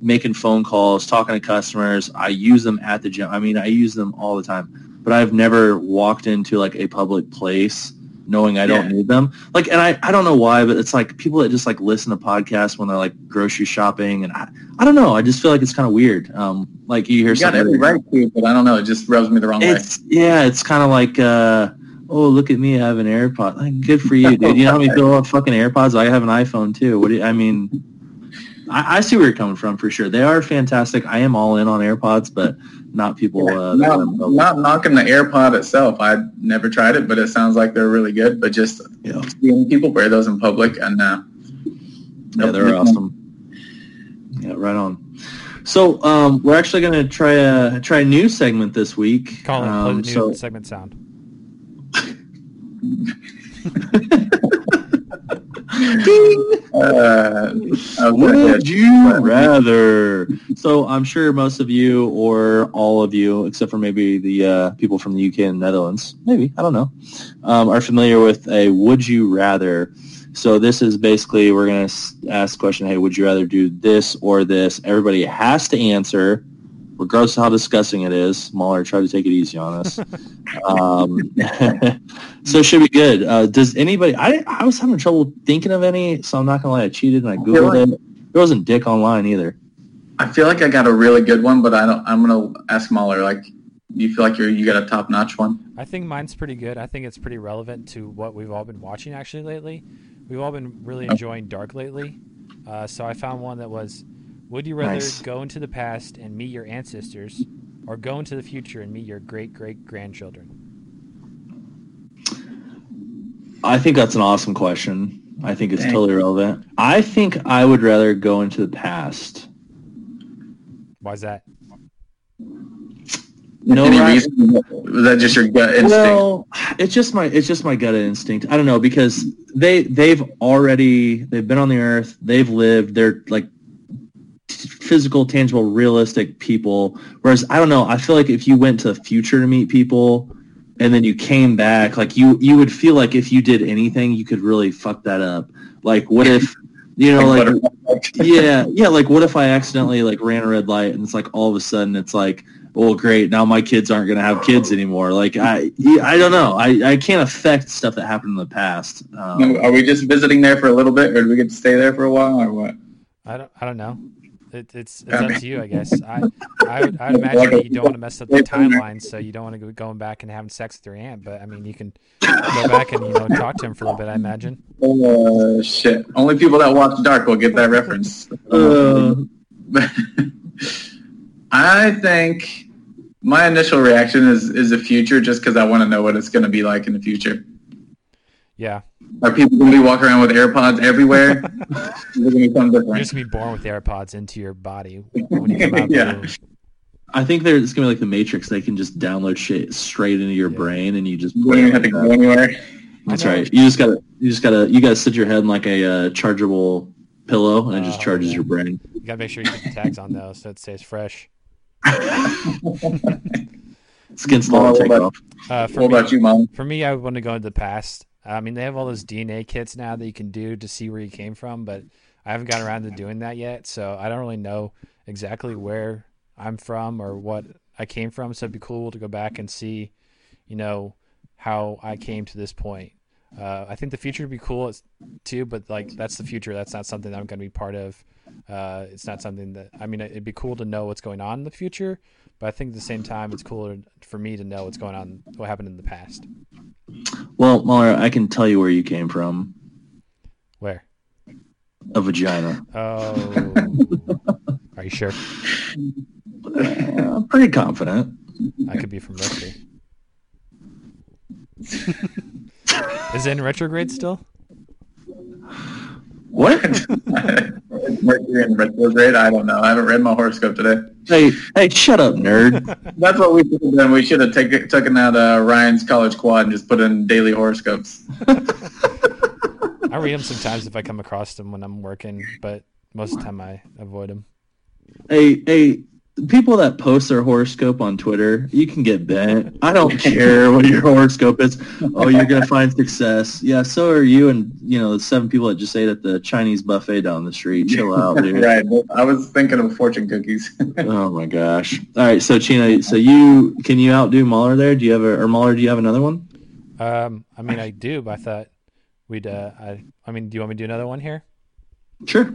making phone calls, talking to customers. I use them at the gym. I mean, I use them all the time. But I've never walked into like a public place knowing I don't Yeah. need them. Like, and I, I don't know why, but it's like people that just like listen to podcasts when they're like grocery shopping, and I, I don't know. I just feel like it's kind of weird. Um, like you hear You something. every right to, but I don't know. It just rubs me the wrong way. Yeah, it's kind of like, uh, oh, look at me, I have an AirPod. Like, good for you, dude. You know how many <laughs> people have fucking AirPods? I have an iPhone too. What do you, I mean? I, I see where you're coming from for sure. They are fantastic. I am all in on AirPods, but not people. Uh, not, not knocking the AirPod itself. I never tried it, but it sounds like they're really good. But just Yeah. seeing people wear those in public, and uh, Yeah, they're awesome. Yeah, right on. So um, we're actually going to try a try a new segment this week. Colin, play Um, the new so segment sound. <laughs> Uh, would you rather? So I'm sure most of you, or all of you, except for maybe the uh, people from the UK and Netherlands, maybe I don't know, um, are familiar with a "Would you rather." So this is basically we're going to ask the question: Hey, would you rather do this or this? Everybody has to answer, regardless of how disgusting it is. Mahler, tried to take it easy on us. <laughs> um, <laughs> so it should be good. Uh, does anybody? I I was having trouble thinking of any, so I'm not gonna lie. I cheated and I googled it. There wasn't dick online either. I feel like I got a really good one, but I don't. I'm gonna ask Mahler. Like, you feel like you're you got a top notch one? I think mine's pretty good. I think it's pretty relevant to what we've all been watching actually lately. We've all been really enjoying Dark lately. Uh, so I found one that was Would you rather Nice. go into the past and meet your ancestors or go into the future and meet your great great grandchildren? I think that's an awesome question. I think it's Dang. totally relevant. I think I would rather go into the past. Why's that? No Any ra- reason? Was that just your gut instinct? Well, it's just my it's just my gut instinct. I don't know because they they've already they've been on the earth. They've lived. They're like t- physical, tangible, realistic people. Whereas I don't know. I feel like if you went to the future to meet people and then you came back, like you you would feel like if you did anything, you could really fuck that up. Like what if you know like <laughs> yeah, yeah. Like, what if I accidentally like ran a red light and it's like all of a sudden it's like, well, great, now my kids aren't going to have kids anymore. Like, I, I don't know. I, I can't affect stuff that happened in the past. Um, Are we just visiting there for a little bit, or do we get to stay there for a while, or what? I don't I don't know. It, it's it's up to you, I guess. I I would, I would imagine that you don't want to mess up the timeline, so you don't want to go going back and having sex with your aunt. But I mean, you can go back and you know talk to him for a little bit. I imagine. Uh, shit. Only people that watch Dark will get that reference. uh, <laughs> I think my initial reaction is is the future, just because I want to know what it's going to be like in the future. Yeah, Are people going to be walking around with AirPods everywhere? Is it going to be something you're just gonna be born with AirPods into your body when you come out. <laughs> Yeah. I think there it's gonna be like the Matrix. They can just download shit straight into your Yeah. brain, and you just. You don't even have to go anywhere. That's right. You just gotta. You just gotta. You gotta sit your head in like a uh, chargeable pillow, and it just Oh, charges yeah. your brain. You gotta make sure you put the tags on though, so it stays fresh. <laughs> Skin still Well, won't take what off. Uh, for What me, about you, Mom? For me, I want to go into the past. I mean, they have all those DNA kits now that you can do to see where you came from, but I haven't gotten around to doing that yet, so I don't really know exactly where I'm from or what I came from. So it'd be cool to go back and see, you know, how I came to this point. Uh, I think the future would be cool too, but like that's the future. That's not something that I'm going to be part of. Uh, it's not something that I mean. It'd be cool to know what's going on in the future, but I think at the same time, it's cooler for me to know what's going on, what happened in the past. Well, Muller, I can tell you where you came from. Where? A vagina. Oh, <laughs> are you sure? Uh, I'm pretty confident. I could be from Mercury. Is it in retrograde still? What? <laughs> Mercury in retrograde? I don't know. I haven't read my horoscope today. hey, hey, shut up, nerd. <laughs> That's what we should have done. We should have taken taken out uh, Ryan's college quad and just put in daily horoscopes. <laughs> I read them sometimes if I come across them when I'm working, but most of the time I avoid them. Hey, hey, people that post their horoscope on Twitter, you can get bent. I don't care what your horoscope is. Oh, you're gonna find success. Yeah, so are you, and you know the seven people that just ate at the Chinese buffet down the street. Chill out, dude. <laughs> right. I was thinking of fortune cookies. <laughs> Oh my gosh. All right, so Chino, so you can you outdo Mahler there? Do you have a or Mahler? Do you have another one? Um, I mean, I do, but I thought we'd. Uh, I, I mean, do you want me to do another one here? Sure.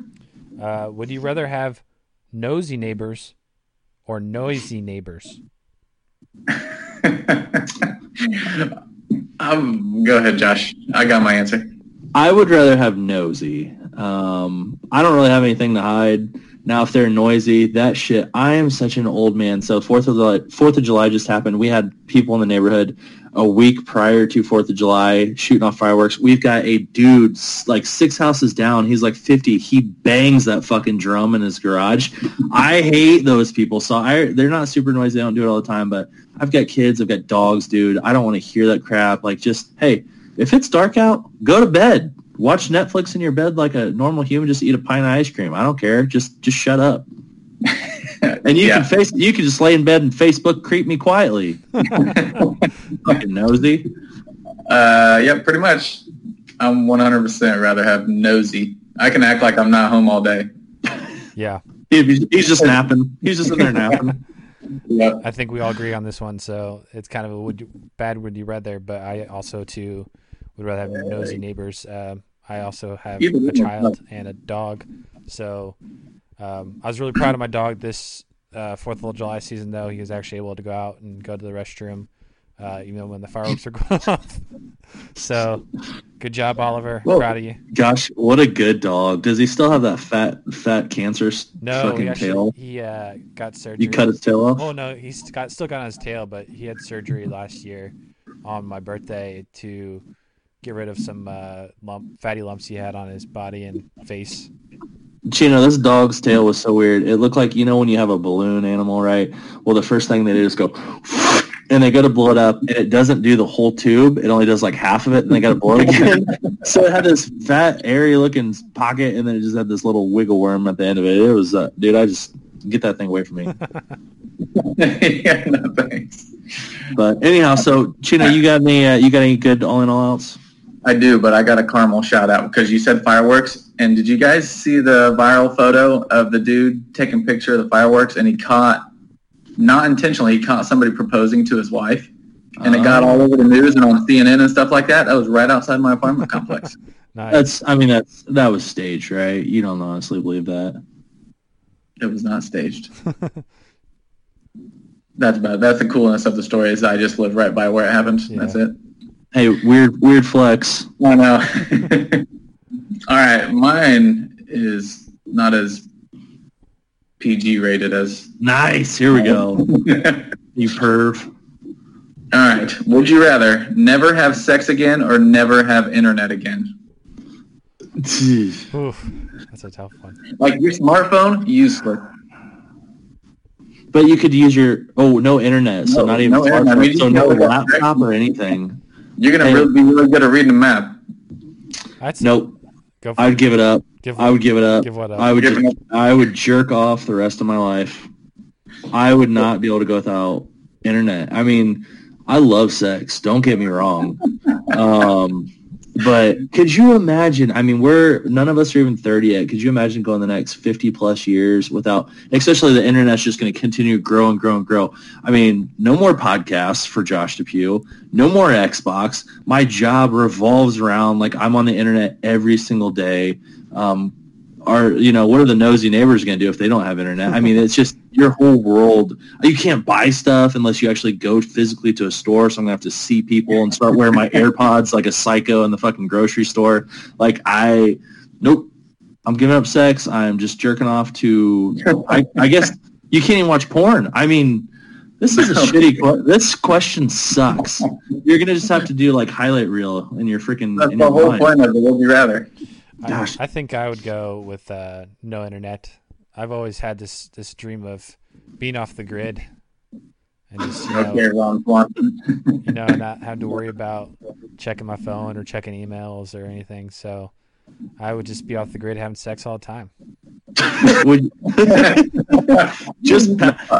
Uh, would you rather have nosy neighbors or noisy neighbors? <laughs> um, go ahead, Josh. I got my answer. I would rather have nosy. Um, I don't really have anything to hide. Now, if they're noisy, that shit. I am such an old man. So Fourth of July, Fourth of July just happened. We had people in the neighborhood a week prior to Fourth of July shooting off fireworks. We've got a dude like six houses down. He's like fifty. He bangs that fucking drum in his garage. I hate those people. So I, they're not super noisy. They don't do it all the time. But I've got kids. I've got dogs, dude. I don't want to hear that crap. Like just hey, if it's dark out, go to bed. Watch Netflix in your bed like a normal human. Just eat a pint of ice cream. I don't care. Just just shut up. <laughs> And you Yeah. can face you can just lay in bed and Facebook creep me quietly. <laughs> Fucking nosy. Uh, yep, pretty much. I'm 100% rather have nosy. I can act like I'm not home all day. Yeah, He- He's just napping. He's just in there napping. <laughs> Yep. I think we all agree on this one. So it's kind of a would you, bad would you rather, but I also too would rather have nosy neighbors. Um, I also have a child and a dog, so um, I was really proud of my dog this uh, Fourth of July season. Though he was actually able to go out and go to the restroom, uh, even when the fireworks were <laughs> going off. so, good job, Oliver. Well, proud of you. Gosh, what a good dog. Does he still have that fat fat cancer No, fucking he actually tail? he uh, got surgery. You cut his tail off? Oh no, he's got still got on his tail, but he had surgery last year on my birthday to get rid of some uh, lump, fatty lumps he had on his body and face. Chino, this dog's tail was so weird. It looked like you know when you have a balloon animal, right? Well, the first thing they do is go, <laughs> and they go to blow it up, and it doesn't do the whole tube. It only does like half of it, and they got to blow it again. <laughs> so it had this fat, airy looking pocket, and then it just had this little wiggle worm at the end of it. It was, uh, dude, I just get that thing away from me. <laughs> yeah, no thanks. But anyhow, so Chino, you got any, uh, you got any good all in all outs? I do, but I got a caramel shout out because you said fireworks. And did you guys see the viral photo of the dude taking picture of the fireworks and he caught, not intentionally, he caught somebody proposing to his wife. And it got all over the news and on CNN and stuff like that. That was right outside my apartment complex. <laughs> Nice. That's, I mean, that's that was staged, right? You don't honestly believe that. It was not staged. <laughs> That's about that's the coolness of the story is I just live right by where it happened. Yeah. That's it. Hey, weird, weird flex. I know. <laughs> All right, mine is not as PG rated as. Nice. Here we go. <laughs> You perv. All right. Would you rather never have sex again or never have internet again? Oof, that's a tough one. Like your smartphone, useless. But you could use your oh no internet, so No, not even no internet. I smartphone, mean, so no laptop or anything. You're gonna Hey. really be really good at reading a map. I'd say Nope. Go for I it. would give it up. Give I would give it up. Give what up? I would Give it just, I would jerk off the rest of my life. I would not be able to go without internet. I mean, I love sex. Don't get me wrong. <laughs> Um, but <laughs> could you imagine? I mean, we're none of us are even thirty yet. Could you imagine going the next fifty plus years without? Especially the internet's just going to continue to grow and grow and grow. I mean, no more podcasts for Josh Depew. No more Xbox. My job revolves around like I'm on the internet every single day. Um, are you know what are the nosy neighbors going to do if they don't have internet? I mean, it's just your whole world. You can't buy stuff unless you actually go physically to a store. So I'm gonna have to see people and start wearing my AirPods like a psycho in the fucking grocery store. Like I, nope. I'm giving up sex. I'm just jerking off to. I, I guess you can't even watch porn. I mean, this is a shitty. que- This question sucks. You're gonna just have to do like highlight reel in your freaking. That's in the your whole mind. point of it. Would you rather? I. I think I would go with uh, no internet. I've always had this this dream of being off the grid and just you know, Okay, Ron Swanson. you know not have to worry about checking my phone or checking emails or anything. So I would just be off the grid having sex all the time. <laughs> Would <laughs> just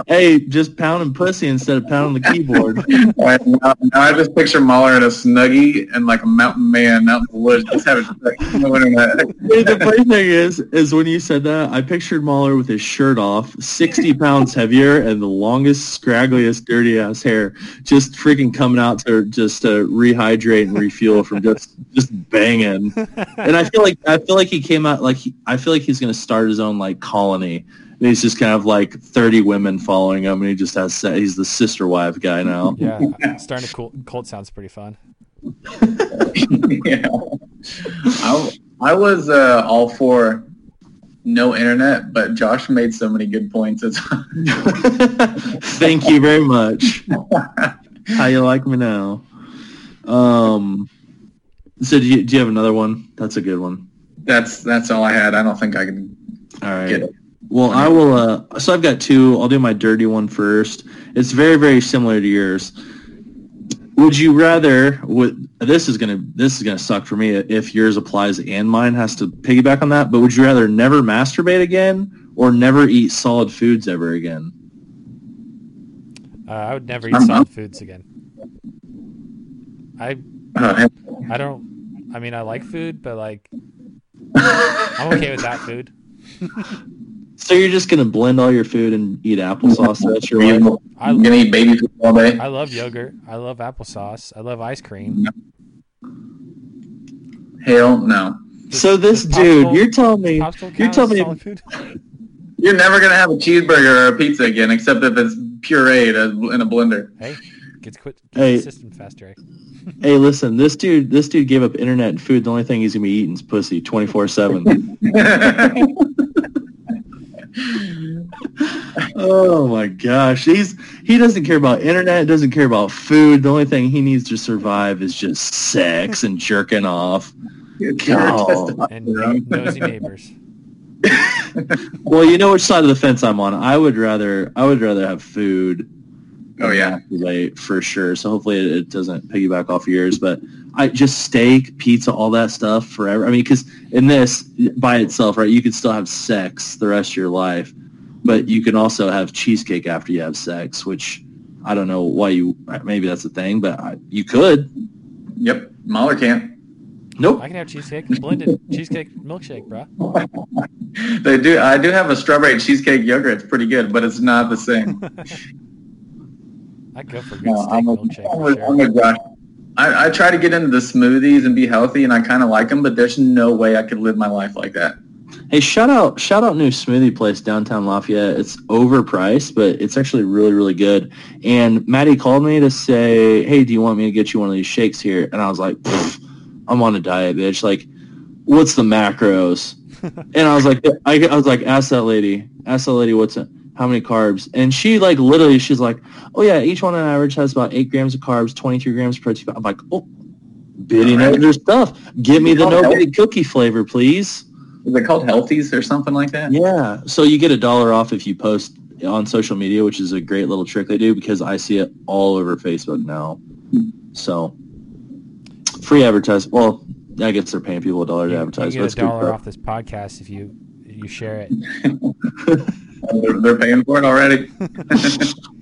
hey, just pounding pussy instead of pounding the keyboard. All <laughs> right, now, now I just picture Mahler in a snuggie and like a mountain man out in the woods just having sex. No internet. The funny thing is, is when you said that, I pictured Mahler with his shirt off, sixty pounds heavier, and the longest, scraggliest, dirty ass hair, just freaking coming out to just to rehydrate and refuel from just just banging. And I feel like I feel like he came out like he, I feel like he's gonna start his own like colony. And he's just kind of like thirty women following him, and he just has se- he's the sister wife guy now. Yeah, <laughs> starting a cult, cult sounds pretty fun. <laughs> yeah. I, I was uh, all for no internet, but Josh made so many good points. It's, <laughs> Thank you very much. How you like me now? Um. So do you, do you have another one? That's a good one. that's that's all I had. I don't think I can All right. get it. Well, I will. Uh, so I've got two. I'll do my dirty one first. It's very, very similar to yours. Would you rather? Would this is gonna this is gonna suck for me if yours applies and mine has to piggyback on that. But would you rather never masturbate again or never eat solid foods ever again? Uh, I would never eat solid foods again. I Uh, I don't. I mean, I like food, but like, I'm okay with that food. <laughs> So you're just gonna blend all your food and eat applesauce the rest of your life? I I'm gonna eat baby food all day. I love yogurt. I love applesauce. I love ice cream. Hell no. So this Does dude, popsicle- you're telling me, Popsicle you're count telling as me, food? You're never gonna have a cheeseburger or a pizza again, except if it's pureed as- in a blender. Hey, gets quit. Hey. Get the system faster. eh? <laughs> hey, listen, this dude, this dude gave up internet and food. The only thing he's gonna be eating is pussy, twenty four seven. <laughs> Oh my gosh, he's he doesn't care about internet, doesn't care about food. The only thing he needs to survive is just sex <laughs> and jerking off. God. And no- nosy neighbors. Well, you know which side of the fence I'm on. I would rather I would rather have food. Oh, yeah. masturbate, for sure. So hopefully it, it doesn't piggyback off yours. But I just steak, pizza, all that stuff forever. I mean, because in this by itself, right, you could still have sex the rest of your life, but you can also have cheesecake after you have sex, which I don't know why you maybe that's a thing, but I, you could. Yep, Mahler can't. Nope. I can have cheesecake, blended cheesecake milkshake, bro. <laughs> They do. I do have a strawberry cheesecake yogurt. It's pretty good, but it's not the same. <laughs> I go for a good No, steak I'm, a, milkshake I'm, a, sure. I'm a Josh. I, I try to get into the smoothies and be healthy, and I kind of like them, but there's no way I could live my life like that. Hey, shout out, shout out new smoothie place downtown Lafayette. It's overpriced, but it's actually really, really good. And Maddie called me to say, "Hey, do you want me to get you one of these shakes here?" And I was like, "I'm on a diet, bitch. Like, what's the macros?" <laughs> and I was like, I, I was like, ask that lady, ask that lady what's it, how many carbs? And she like literally, she's like, "Oh yeah, each one on average has about eight grams of carbs, 23 grams of protein." I'm like, "Oh, bitty knows her stuff. Give me the no hell. bitty cookie flavor, please." Is it called Healthies or something like that? Yeah. So you get a dollar off if you post on social media, which is a great little trick they do because I see it all over Facebook now. So free advertise. Well, I guess they're paying people a dollar to advertise. you but it's get a dollar off this podcast if you you share it. <laughs> <laughs> <laughs> They're, they're paying for it already. <laughs>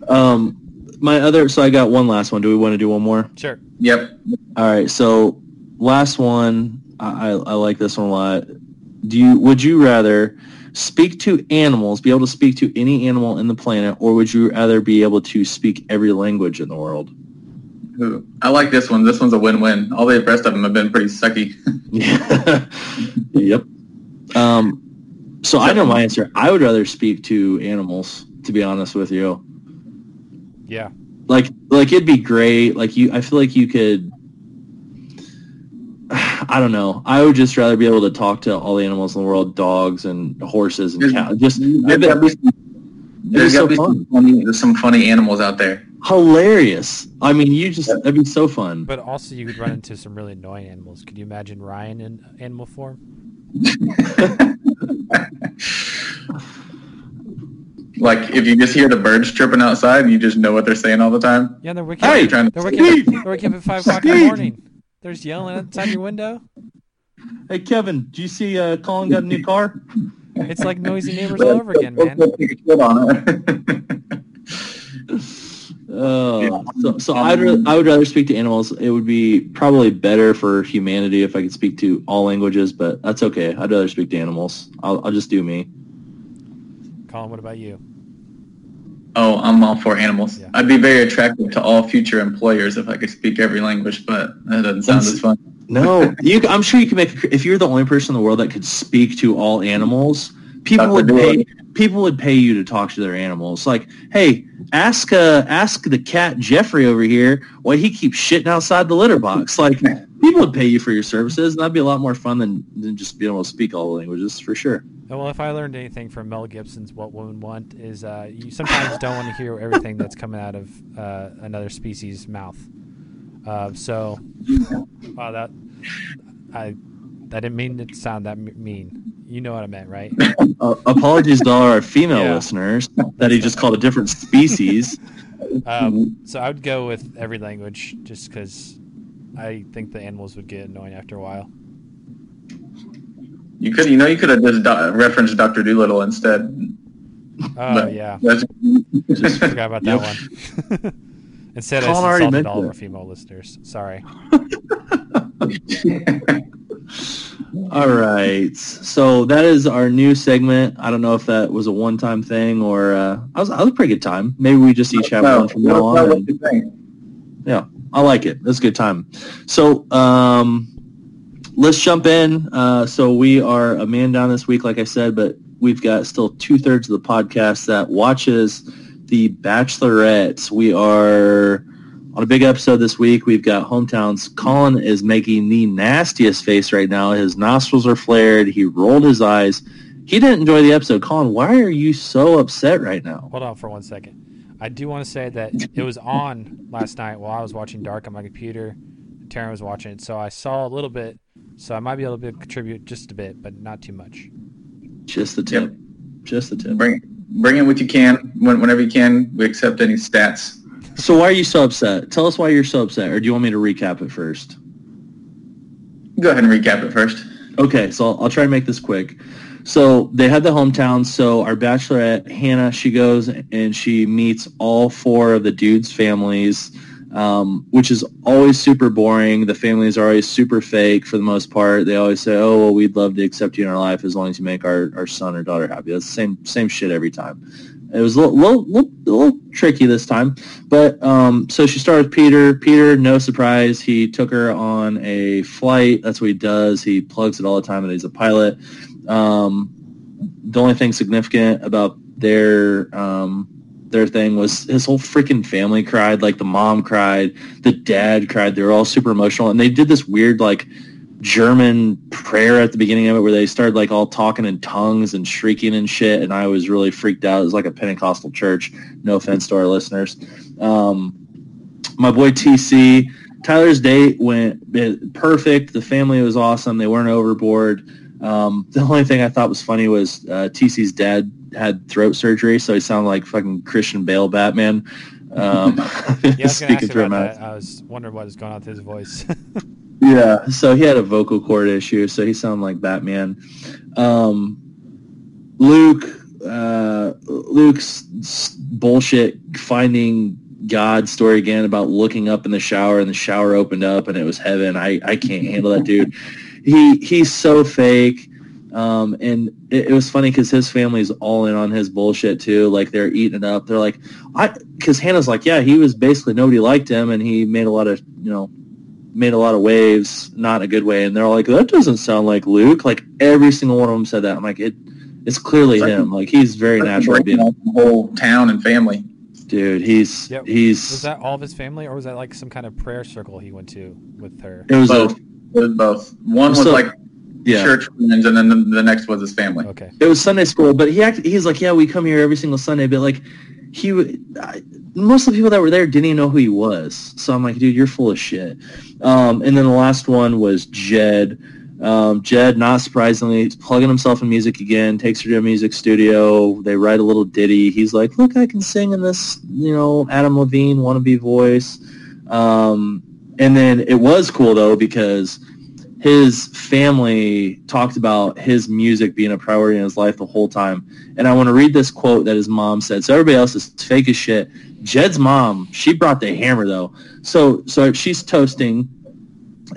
Um, my other. So I got one last one. Do we want to do one more? Sure. yep. All right. So last one. I, I I like this one a lot. Do you? Would you rather speak to animals, be able to speak to any animal in the planet, or would you rather be able to speak every language in the world? Ooh, I like this one. This one's a win-win. All the rest of them have been pretty sucky. Yeah. <laughs> yep. Um, so I know my answer. I would rather speak to animals, to be honest with you. Yeah. Like, like it'd be great. Like you, I feel like you could. <sighs> I don't know. I would just rather be able to talk to all the animals in the world, dogs and horses and cows. Just I There's bet gotta some, there's so fun. some funny, there's some funny animals out there. hilarious. I mean, you just that'd be so fun. But also, you could run into some really annoying animals. Could you imagine Ryan in animal form? <laughs> <laughs> <laughs> Like if you just hear the birds chirping outside, you just know what they're saying all the time. Yeah, they're waking, Hey, up, trying to- they're, waking up, Steve! they're waking up at 5 o'clock in the morning. They're just yelling outside your window. Hey, Kevin, do you see uh, Colin got a new car? It's like noisy neighbors all over again, man. <laughs> Take a shit on it. Oh, so, so I'd ra- I would rather speak to animals. It would be probably better for humanity if I could speak to all languages, but that's okay. I'd rather speak to animals. I'll, I'll just do me. Colin, what about you? oh, I'm all for animals. Yeah. I'd be very attractive to all future employers if I could speak every language, but that doesn't sound That's- as fun. No, <laughs> you. I'm sure you can make. If you're the only person in the world that could speak to all animals, people Dr. would Dolittle. pay. People would pay you to talk to their animals. Like, hey, ask uh, ask the cat Jeffrey over here why he keeps shitting outside the litter box. Like, people would pay you for your services, and that'd be a lot more fun than, than just being able to speak all the languages for sure. Oh, Well, if I learned anything from Mel Gibson's "What Women Want" is uh, you sometimes don't want to hear everything that's coming out of uh, another species' mouth. Uh, so, wow, that I I didn't mean it to sound that mean. You know what I meant, right? <laughs> Uh, apologies to all our female Yeah. listeners that he just called a different species. <laughs> Um, so I would go with every language, just because I think the animals would get annoying after a while. You could, you know, you could have just do- referenced Doctor Dolittle instead. Oh But yeah, that's- <laughs> Just forgot about that one. Instead, Colin I already insulted all of our female listeners. Sorry. All right. So that is our new segment. I don't know if that was a one-time thing or uh, I was I was a pretty good time. Maybe we just each have No, one from now on. and- yeah, I like it. That's a good time. So um, let's jump in. Uh, so we are a man down this week, like I said, but we've got still two thirds of the podcast that watches the Bachelorettes. We are on a big episode this week. We've got hometowns. Colin is making the nastiest face right now. His nostrils are flared. He rolled his eyes. He didn't enjoy the episode. Colin, why are you so upset right now? Hold on for one second. I do want to say that it was on last night while I was watching Dark on my computer. Taryn was watching it, so I saw a little bit. So I might be able to contribute just a bit, but not too much. Just the tip. Just the tip. Bring, bring in what you can when, whenever you can. We accept any stats. So why are you so upset? Tell us why you're so upset, or do you want me to recap it first? Go ahead and recap it first. Okay, so I'll, I'll try to make this quick. So they had the hometown. So our bachelorette Hannah, she goes and she meets all four of the dudes' families, um, which is always super boring. The families are always super fake for the most part. They always say, "Oh, well, we'd love to accept you in our life as long as you make our, our son or daughter happy." That's the same same shit every time. It was a little, little, little, little tricky this time, but um, so she started with Peter. Peter, no surprise, he took her on a flight. That's what he does. He plugs it all the time, and he's a pilot. Um, the only thing significant about their um, their thing was his whole freaking family cried. Like the mom cried, the dad cried. They were all super emotional, and they did this weird like German prayer at the beginning of it where they started like all talking in tongues and shrieking and shit. And I was really freaked out. It was like a Pentecostal church. No offense to our listeners. Um, my boy TC, Tyler's date went perfect. The family was awesome. They weren't overboard. Um, <laughs> the only thing I thought was funny was uh, TC's dad had throat surgery, so he sounded like fucking Christian Bale Batman. Um, <laughs> Yeah, I was speaking through about his mouth. that. I was wondering what was going on with his voice. <laughs> Yeah, so he had a vocal cord issue, so he sounded like Batman. Um, Luke, uh, Luke's bullshit finding God story again about looking up in the shower and the shower opened up and it was heaven. I, I can't handle that dude. <laughs> He he's so fake. Um, and it, it was funny because his family's all in on his bullshit too. Like they're eating it up. They're like, I, because Hannah's like, yeah, he was basically nobody liked him, and he made a lot of, you know, made a lot of waves, not a good way. And they're all like, that doesn't sound like Luke. Like every single one of them said that. I'm like, it, it's clearly It's like- him. Like he's very natural breaking being, the whole town and family. dude. He's Yep. he's. was that all of his family, or was that like some kind of prayer circle he went to with her? it was Both. a It was both. One was So- like yeah. church friends, and then the, the next was his family. Okay. It was Sunday school, but he act, he's like, yeah, we come here every single Sunday, but like he w- I, most of the people that were there didn't even know who he was. So I'm like, dude, you're full of shit. Um, and then the last one was Jed. Um, Jed, not surprisingly, is plugging himself in music again. Takes her to a music studio. They write a little ditty. He's like, look, I can sing in this, you know, Adam Levine wannabe voice. Um, and then it was cool though because his family talked about his music being a priority in his life the whole time. And I want to read this quote that his mom said. So everybody else is fake as shit. Jed's mom, she brought the hammer though. So so she's toasting.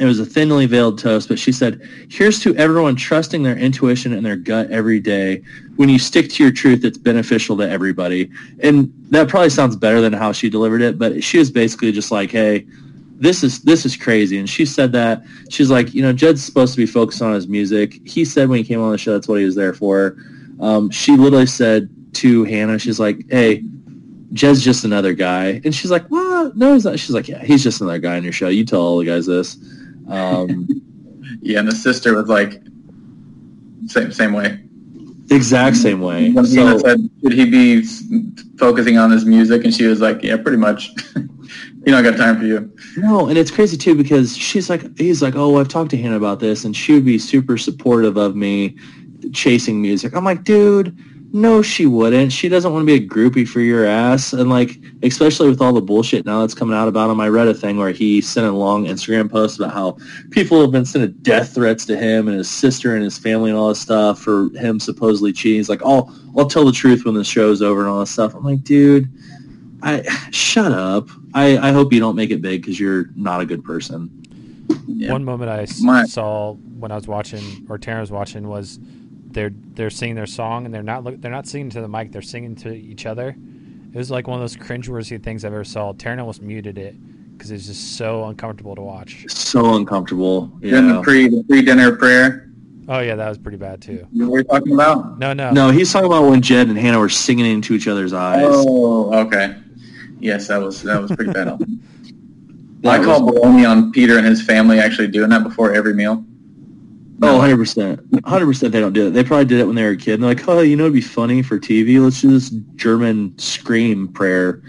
It was a thinly veiled toast, but she said, "Here's to everyone trusting their intuition and their gut every day. When you stick to your truth, it's beneficial to everybody." And that probably sounds better than how she delivered it, but she was basically just like, "Hey, this is this is crazy." And she said that she's like, you know, Jed's supposed to be focused on his music. He said when he came on the show, that's what he was there for. Um, she literally said to Hannah, she's like, "Hey, Jed's just another guy," and she's like, "What? No, he's not." She's like, "Yeah, he's just another guy on your show. You tell all the guys this." Um, <laughs> Yeah, and the sister was like same same way. exact same way. When So, Hannah said, "Should he be focusing on his music?" and she was like, "Yeah, pretty much. <laughs> you don't got time for you." No, and it's crazy too because she's like, he's like, oh, I've talked to Hannah about this, and she would be super supportive of me chasing music. I'm like, dude, no, she wouldn't. She doesn't want to be a groupie for your ass, and like, especially with all the bullshit now that's coming out about him. I read a thing where he sent a long Instagram post about how people have been sending death threats to him and his sister and his family and all this stuff for him supposedly cheating. He's like, I'll I'll tell the truth when the show's over and all this stuff. I'm like, dude. I shut up. I, I hope you don't make it big because you're not a good person. Yeah. One moment I My- saw when I was watching, or Taryn was watching, was they're they're singing their song and they're not look, they're not singing to the mic, they're singing to each other. It was like one of those cringeworthy things I've ever saw. Taryn almost muted it because it's just so uncomfortable to watch. So uncomfortable. Then the Yeah. pre the pre dinner prayer. Oh yeah, that was pretty bad too. You know what we're talking about? No, no, No, he's talking about when Jed and Hannah were singing into each other's eyes. Oh, okay. Yes, that was that was pretty bad. <laughs> I was- call baloney on Peter and his family actually doing that before every meal. Oh, 100%. 100% they don't do it. They probably did it when they were a kid. And they're like, oh, you know, it'd be funny for TV. Let's do this German scream prayer.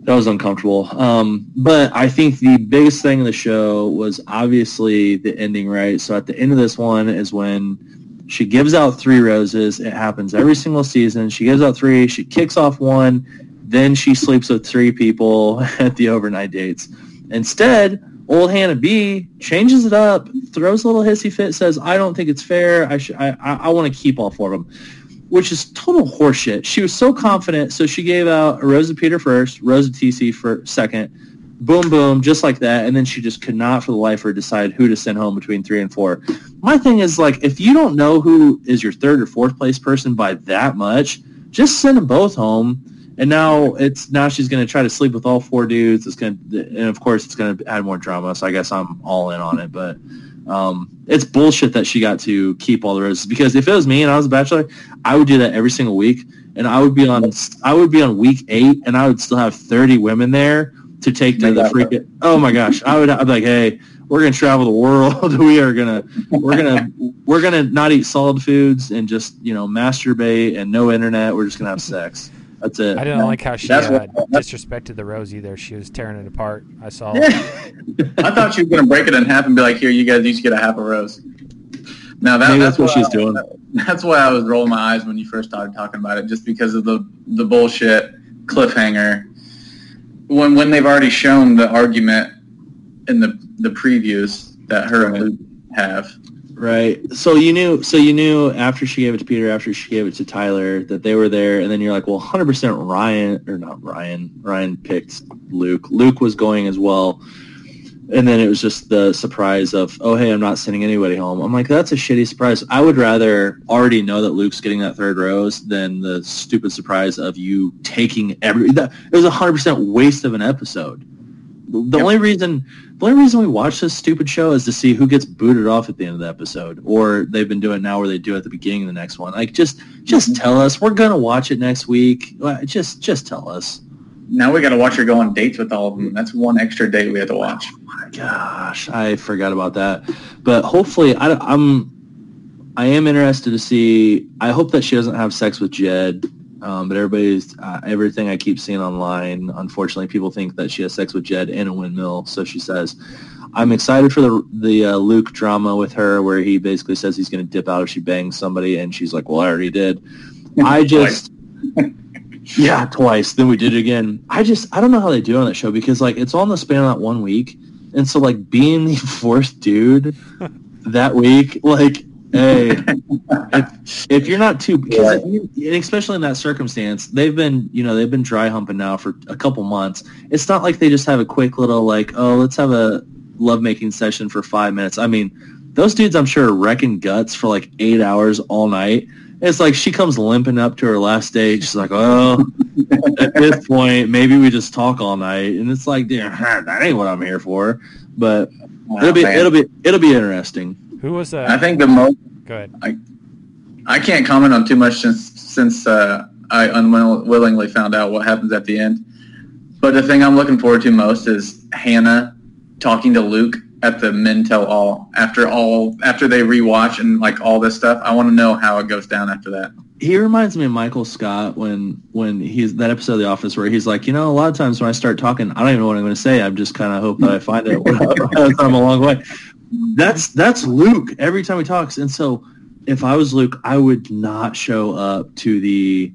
That was uncomfortable. Um, but I think the biggest thing in the show was obviously the ending, right? So at the end of this one is when she gives out three roses. It happens every single season. She gives out three. She kicks off one. Then she sleeps with three people <laughs> at the overnight dates. Instead, old Hannah B changes it up, throws a little hissy fit, says, "I don't think it's fair. I should. I, I, I want to keep all four of them," which is total horseshit. She was so confident, so she gave out Rosa Peter first, Rosa TC for second, boom, boom, just like that, and then she just could not, for the life of her, decide who to send home between three and four. My thing is like, if you don't know who is your third or fourth place person by that much, just send them both home. And now it's now she's going to try to sleep with all four dudes. It's going to, and of course it's going to add more drama. So I guess I'm all in on it. But um, it's bullshit that she got to keep all the roses because if it was me and I was a bachelor, I would do that every single week, and I would be on I would be on week eight, and I would still have 30 women there to take to the freaking. Oh my gosh, I would. I'd be like, hey, we're gonna travel the world. <laughs> we are gonna we're gonna we're gonna not eat solid foods and just you know masturbate and no internet. We're just gonna have sex. That's it. I didn't like how she uh, what- disrespected the rose either. She was tearing it apart. I saw. <laughs> I thought she was gonna break it in half and be like, "Here, you guys each get a half a rose." Now that, that's, that's what why she's I- doing. <laughs> That's why I was rolling my eyes when you first started talking about it, just because of the the bullshit cliffhanger. When when they've already shown the argument in the the previews that her and Luke have. Right. So you knew. So you knew after she gave it to Peter, after she gave it to Tyler, that they were there, and then you're like, well, 100 percent Ryan or not Ryan. Ryan picked Luke. Luke was going as well, and then it was just the surprise of, oh hey, I'm not sending anybody home. I'm like, that's a shitty surprise. I would rather already know that Luke's getting that third rose than the stupid surprise of you taking every. That, it was a 100 percent waste of an episode. The Yep. only reason only reason we watch this stupid show is to see who gets booted off at the end of the episode, or they've been doing it now where they do it at the beginning of the next one. Like, just just Mhm. tell us we're gonna watch it next week. Uh, Just just tell us. Now we got to watch her go on dates with all of them. That's one extra date we have to watch. My gosh, I forgot about that. But hopefully, I, I'm I am interested to see. I hope that she doesn't have sex with Jed. Um, but everybody's uh, everything I keep seeing online. Unfortunately, people think that she has sex with Jed in a windmill. So she says, "I'm excited for the the uh, Luke drama with her, where he basically says he's going to dip out if she bangs somebody, and she's like, "Well, I already did." I <laughs> just, <laughs> yeah, twice. Then we did it again. I just, I don't know how they do it on that show because like it's on the span of that one week, and so like being the <laughs> fourth dude that week, like, hey, <laughs> if, if you're not too, and especially in that circumstance, they've been, you know, they've been dry humping now for a couple months. It's not like they just have a quick little like, oh, let's have a lovemaking session for five minutes. I mean, those dudes, I'm sure, are wrecking guts for like eight hours all night. It's like she comes limping up to her last date. She's like, "Oh, <laughs> at this point, maybe we just talk all night." And it's like, "Damn, <laughs> that ain't what I'm here for." But oh, it'll be, Oh, man. it'll be, it'll be interesting. Who was uh? I think the most Go ahead. I can't comment on too much since since uh, I unwillingly found out what happens at the end. But the thing I'm looking forward to most is Hannah talking to Luke at the Men Tell All after all after they rewatch and like all this stuff. I want to know how it goes down after that. He reminds me of Michael Scott when when he's that episode of The Office where he's like, you know, a lot of times when I start talking, I don't even know what I'm going to say. I'm just kind of hope that I find it <laughs> I'm a long way. That's that's Luke every time he talks. And so, if I was Luke, I would not show up to the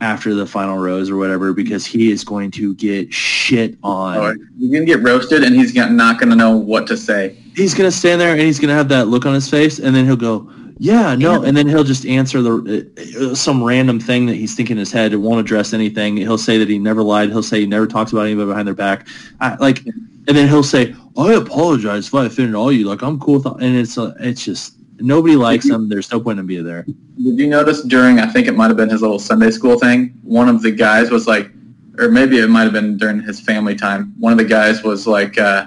after the final rose or whatever because he is going to get shit on. Or he's gonna get roasted and he's not gonna know what to say. he's gonna stand there and he's gonna have that look on his face, and then he'll go, "Yeah, no," and then he'll just answer the uh, some random thing that he's thinking in his head. It won't address anything. He'll say that he never lied. He'll say he never talks about anybody behind their back. I, like, and then he'll say, "I apologize if I offended all you." Like, I'm cool with, all, and it's uh, it's just nobody likes him. There's no point in being there. Did you notice during I think it might have been his little Sunday school thing? One of the guys was like, or maybe it might have been during his family time. One of the guys was like, uh,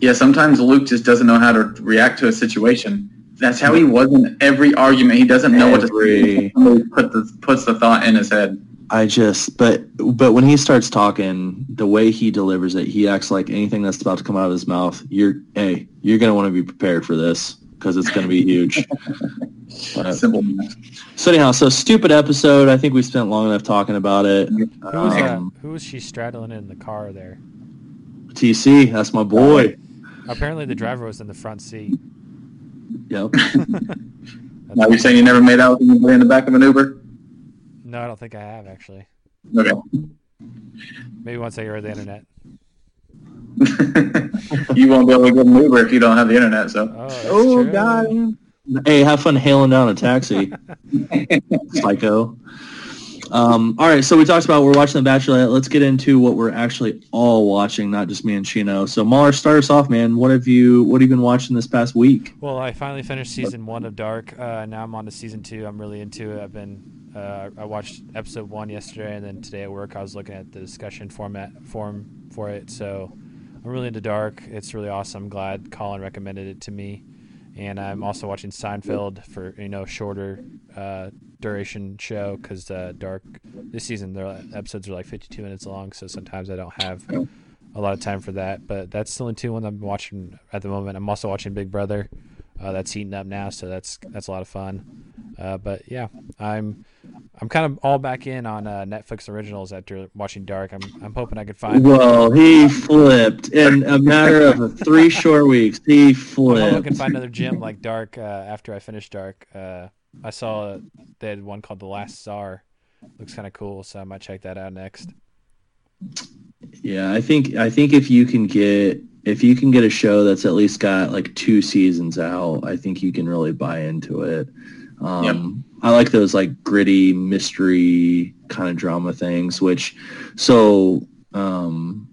"Yeah, sometimes Luke just doesn't know how to react to a situation. That's how he was in every argument. He doesn't know what to Every- say. Somebody put the puts the thought in his head. I just, but but when he starts talking, the way he delivers it, he acts like anything that's about to come out of his mouth. You're, hey, you're gonna want to be prepared for this because it's gonna be huge. <laughs> But- Simple. so anyhow, so stupid episode. I think we spent long enough talking about it. Who was uh, Um, who was she straddling in the car there? TC, that's my boy. Apparently, the driver was in the front seat. Yep. <laughs> Now you're saying you never made out with anybody in the back of an Uber? No, I don't think I have actually. Okay. Maybe once I heard the internet. <laughs> you won't be able to get an Uber if you don't have the internet. So Oh, Oh. God. Hey, have fun hailing down a taxi, <laughs> psycho. Um, all right, so we talked about we're watching The Bachelorette. Let's get into what we're actually all watching, not just me and Chino. So, Mahler, start us off, man. What have you What have you been watching this past week? Well, I finally finished season one of Dark. Uh, now I'm on to season two. I'm really into it. I've been uh, I watched episode one yesterday, and then today at work I was looking at the discussion format form for it. So I'm really into Dark. It's really awesome. I'm glad Colin recommended it to me, and I'm also watching Seinfeld for you know shorter uh, duration show because uh, Dark this season their episodes are like 52 minutes long, so sometimes I don't have a lot of time for that. But that's the only two ones I'm watching at the moment. I'm also watching Big Brother. Uh, that's heating up now, so that's that's a lot of fun. Uh, but yeah, I'm I'm kind of all back in on uh, Netflix originals after watching Dark. I'm I'm hoping I could find. Well, he flipped in a matter of three <laughs> short weeks. He flipped. I'm hoping I can find another gym like Dark uh, after I finish Dark. Uh, I saw they had one called The Last Czar. Looks kind of cool, so I might check that out next. Yeah, I think I think if you can get if you can get a show that's at least got like two seasons out, I think you can really buy into it. Um, I like those like gritty mystery kind of drama things. Which, so um,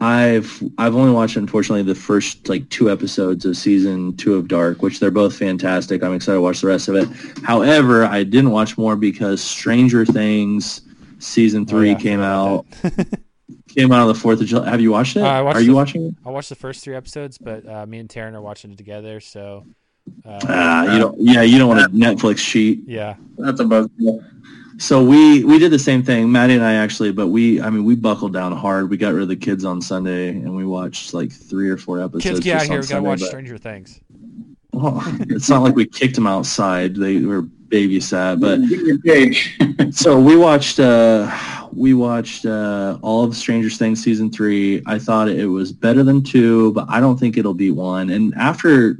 I've I've only watched unfortunately the first like two episodes of season two of Dark, which they're both fantastic. I'm excited to watch the rest of it. However, I didn't watch more because Stranger Things season Oh, three yeah, came out <laughs> came out on the Fourth of July. Have you watched it? Uh, watched Are you the- watching it? I watched the first three episodes, but uh, me and Taryn are watching it together. So, uh, Ah, you don't. Yeah, you don't want a Netflix sheet. yeah, That's a buzz. So we we did the same thing, Maddie and I actually. But we, I mean, we buckled down hard. We got rid of the kids on Sunday, and we watched like three or four episodes. kids, get out here. on We gotta Sunday, watch but- Stranger Things. Well, <laughs> it's not like we kicked them outside. They were babysat, but <laughs> <laughs> so we watched uh we watched uh all of stranger things season three i thought it was better than two but i don't think it'll beat one and after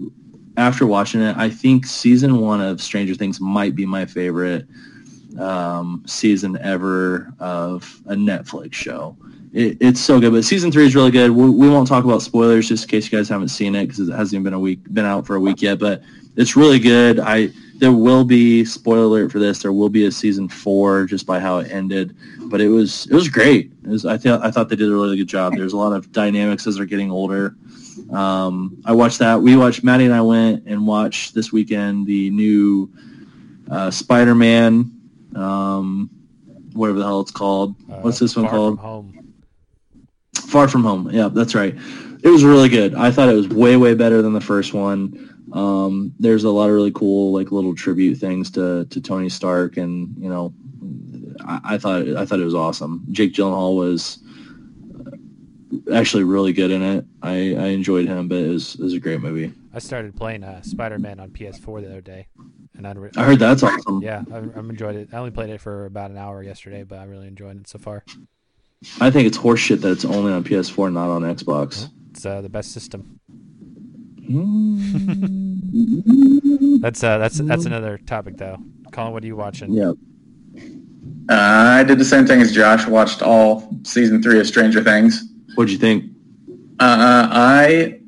after watching it i think season one of stranger things might be my favorite um season ever of a netflix show. It, it's so good but season three is really good. We, we won't talk about spoilers just in case you guys haven't seen it because it hasn't been a week been out for a week yet but it's really good. I there will be spoiler alert for this. There will be a season four just by how it ended, but it was it was great. It was, I thought I thought they did a really good job. There's a lot of dynamics as they're getting older. Um, I watched that. We watched. Maddie and I went and watched this weekend the new uh, Spider-Man, um, whatever the hell it's called. Uh, What's this one called? From home. Far From Home. Yeah, that's right. It was really good. I thought it was way, way better than the first one. Um, there's a lot of really cool, like little tribute things to, to Tony Stark, and you know, I, I thought I thought it was awesome. Jake Gyllenhaal was uh, actually really good in it. I, I enjoyed him, but it was it was a great movie. I started playing uh, Spider-Man on PS4 the other day, and I, re- I heard that's awesome. yeah, I, I've enjoyed it. I only played it for about an hour yesterday, but I'm really enjoying it so far. I think it's horseshit that it's only on PS4, not on Xbox. It's uh, the best system. Mm, <laughs> That's uh, that's that's another topic though. Colin, what are you watching? yeah. Uh, I did the same thing as Josh. Watched all season three of Stranger Things. What'd you think? Uh, I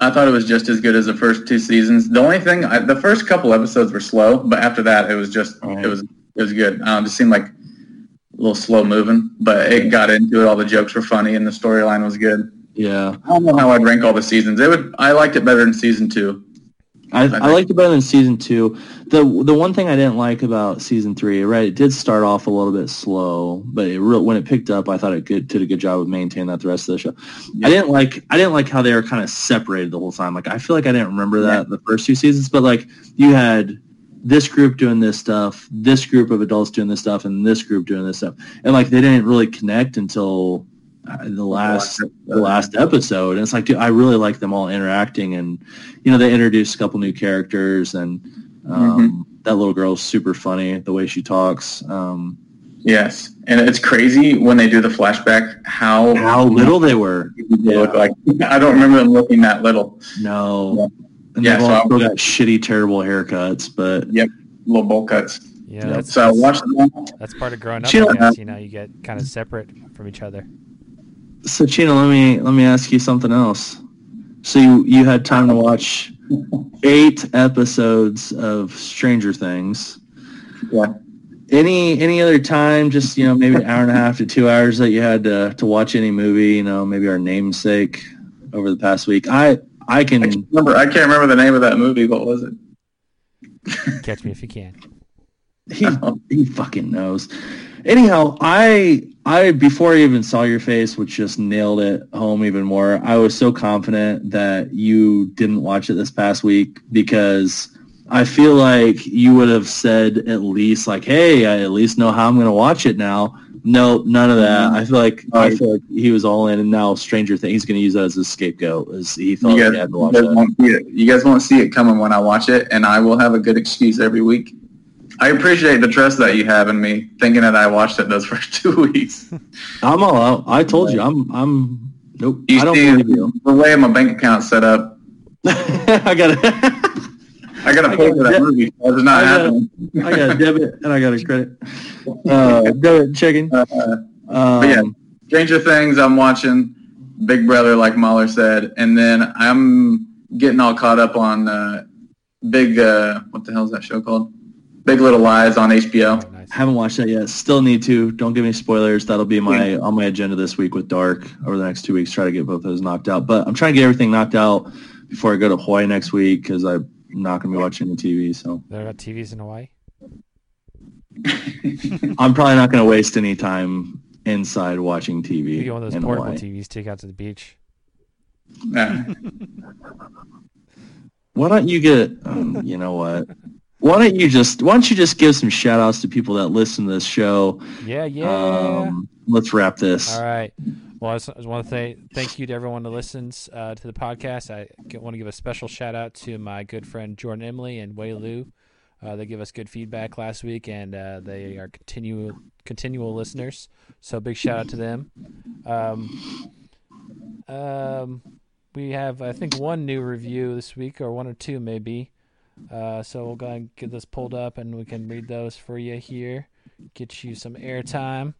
I thought it was just as good as the first two seasons. The only thing, I, the first couple episodes were slow, but after that, it was just Right. it was it was good. Um, it just seemed like a little slow moving, but it got into it. All the jokes were funny, and the storyline was good. Yeah. I don't know how I'd rank all the seasons. It would. I liked it better than season two. I, I liked it better than season two. The the one thing I didn't like about season three, right? It did start off a little bit slow, but it re- when it picked up, I thought it good, did a good job of maintaining that the rest of the show. I didn't like I didn't like how they were kind of separated the whole time. Like I feel like I didn't remember that the first two seasons, but like you had this group doing this stuff, this group of adults doing this stuff, and this group doing this stuff, and like they didn't really connect until the last the last episode. And it's like, dude, I really like them all interacting, and you know, they introduced a couple new characters, and um, that little girl's super funny the way she talks. Um, Yes, and it's crazy when they do the flashback how how little they were. they look like. <laughs> I don't remember them looking that little. No, and Yeah, they've so all I- still got shitty, terrible haircuts, but yep, Little bowl cuts. Yeah, Yeah, that's, So that's, watched them. that's part of growing up. Chill I you know you get kind of separate from each other. So Chino, let me let me ask you something else. So you you had time to watch eight episodes of Stranger Things. Yeah. Any any other time, just you know, maybe an hour and a half to two hours that you had to to watch any movie, you know, maybe our namesake over the past week. I I I can can't remember. I can't remember the name of that movie. What was it? Catch me if you can. he he fucking knows. Anyhow, I I before I even saw your face, which just nailed it home even more. I was so confident that you didn't watch it this past week because I feel like you would have said at least like, "Hey, I at least know how I'm going to watch it now." No, none of that. Mm-hmm. I feel like I feel like he was all in, and now Stranger Things he's going to use that as a scapegoat. As he felt You guys, he had to you guys that. won't see it. You guys won't see it coming when I watch it, and I will have a good excuse every week. I appreciate the trust that you have in me, thinking that I watched it those <laughs> first two weeks. I'm all out. I told you, I'm, I'm, nope. You I don't see, believe you. the way my bank account's set up, <laughs> I got it. <laughs> I gotta I pay for that it. movie. so It's not I got happening. I got a debit and I got a credit. Uh, debit checking. Uh, Um, yeah. Stranger Things, I'm watching. Big Brother, like Mahler said, and then I'm getting all caught up on uh, Big. Uh, what the hell is that show called? Big Little Lies on HBO. Very nice. Haven't watched that yet. Still need to. Don't give me spoilers. That'll be my on my agenda this week with Dark over the next two weeks. Try to get both those knocked out. But I'm trying to get everything knocked out before I go to Hawaii next week because I'm not going to be watching any TV. So There are TVs in Hawaii. <laughs> I'm probably not going to waste any time inside watching TV. You get one of those portable Hawaii. TVs take out to the beach. Yeah. <laughs> Why don't you get? Um, you know what? Why don't you just? Why don't you just give some shout outs to people that listen to this show? Yeah, yeah. Um, let's wrap this. All right. Well, I just, want to say thank you to everyone that listens uh, to the podcast. I want to give a special shout out to my good friend Jordan Emily and Wei Lu. Uh, they give us good feedback last week, and uh, they are continual continual listeners. So big shout out to them. Um, um, we have I think one new review this week, or one or two maybe. Uh, so we'll go ahead and get this pulled up, and we can read those for you here. Get you some airtime.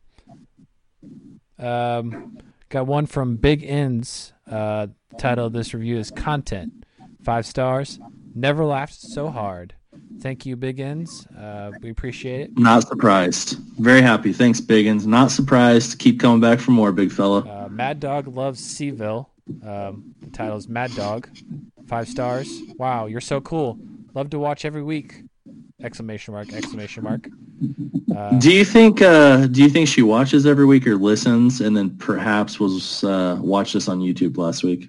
Um, got one from Big Ends. Uh, title of this review is "Content." Five stars. Never laughed so hard. Thank you, Big Ends. Uh, we appreciate it. Not surprised. Very happy. Thanks, Big Biggins. Not surprised. Keep coming back for more, big fella. Uh, Mad Dog loves Seaville. Um, the title is Mad Dog. Five stars. Wow, you're so cool. Love to watch every week. Exclamation mark! Exclamation mark! Uh, Do you think? Uh, do you think she watches every week or listens, and then perhaps was uh, watched this on YouTube last week?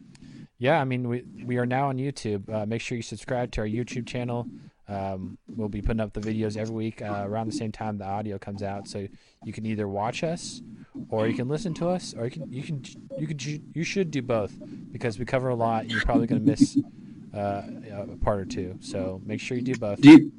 Yeah, I mean, we we are now on YouTube. Uh, make sure you subscribe to our YouTube channel. Um, we'll be putting up the videos every week uh, around the same time the audio comes out, so you can either watch us, or you can listen to us, or you can you can you could you should do both because we cover a lot, and you're probably going to miss uh, a part or two. So make sure you do both. Do you,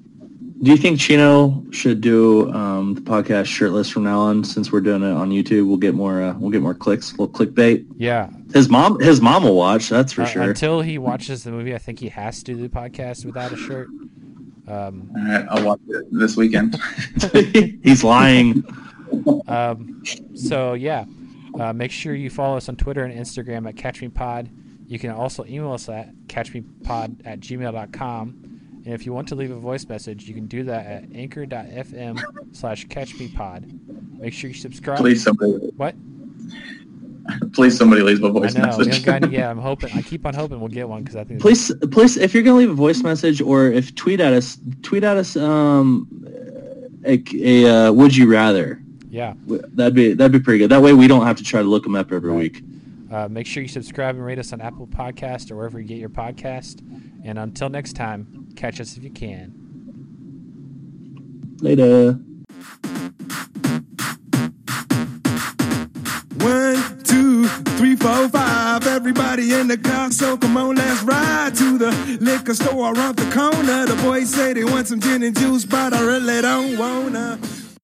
do you think Chino should do um, the podcast shirtless from now on? Since we're doing it on YouTube, we'll get more. Uh, we'll get more clicks. A little clickbait. Yeah, His mom. His mom will watch. That's for Uh, sure. until he watches the movie, I think he has to do the podcast without a shirt. Um, All right, I'll watch it this weekend. <laughs> <laughs> He's lying. Um, so yeah, uh, make sure you follow us on Twitter and Instagram at CatchMePod. You can also email us at catchmepod at gmail.com. And if you want to leave a voice message, you can do that at anchor.fm slash catchmepod. Make sure you subscribe. Please somebody, What? please somebody leaves a I voice know. Message. haven't <laughs> gotten, yeah, I'm hoping. I keep on hoping we'll get one because I think. Please, please, if you're gonna leave a voice message or if tweet at us, tweet at us. Um, a, a uh, would you rather? Yeah. That'd be that'd be pretty good. That way we don't have to try to look them up every Right. week. Uh, make sure you subscribe and rate us on Apple Podcast or wherever you get your podcast. And until next time, catch us if you can. Later. One, two, three, four, five. Everybody in the car, so come on, let's ride to the liquor store around the corner. The boys say they want some gin and juice, but I really don't wanna.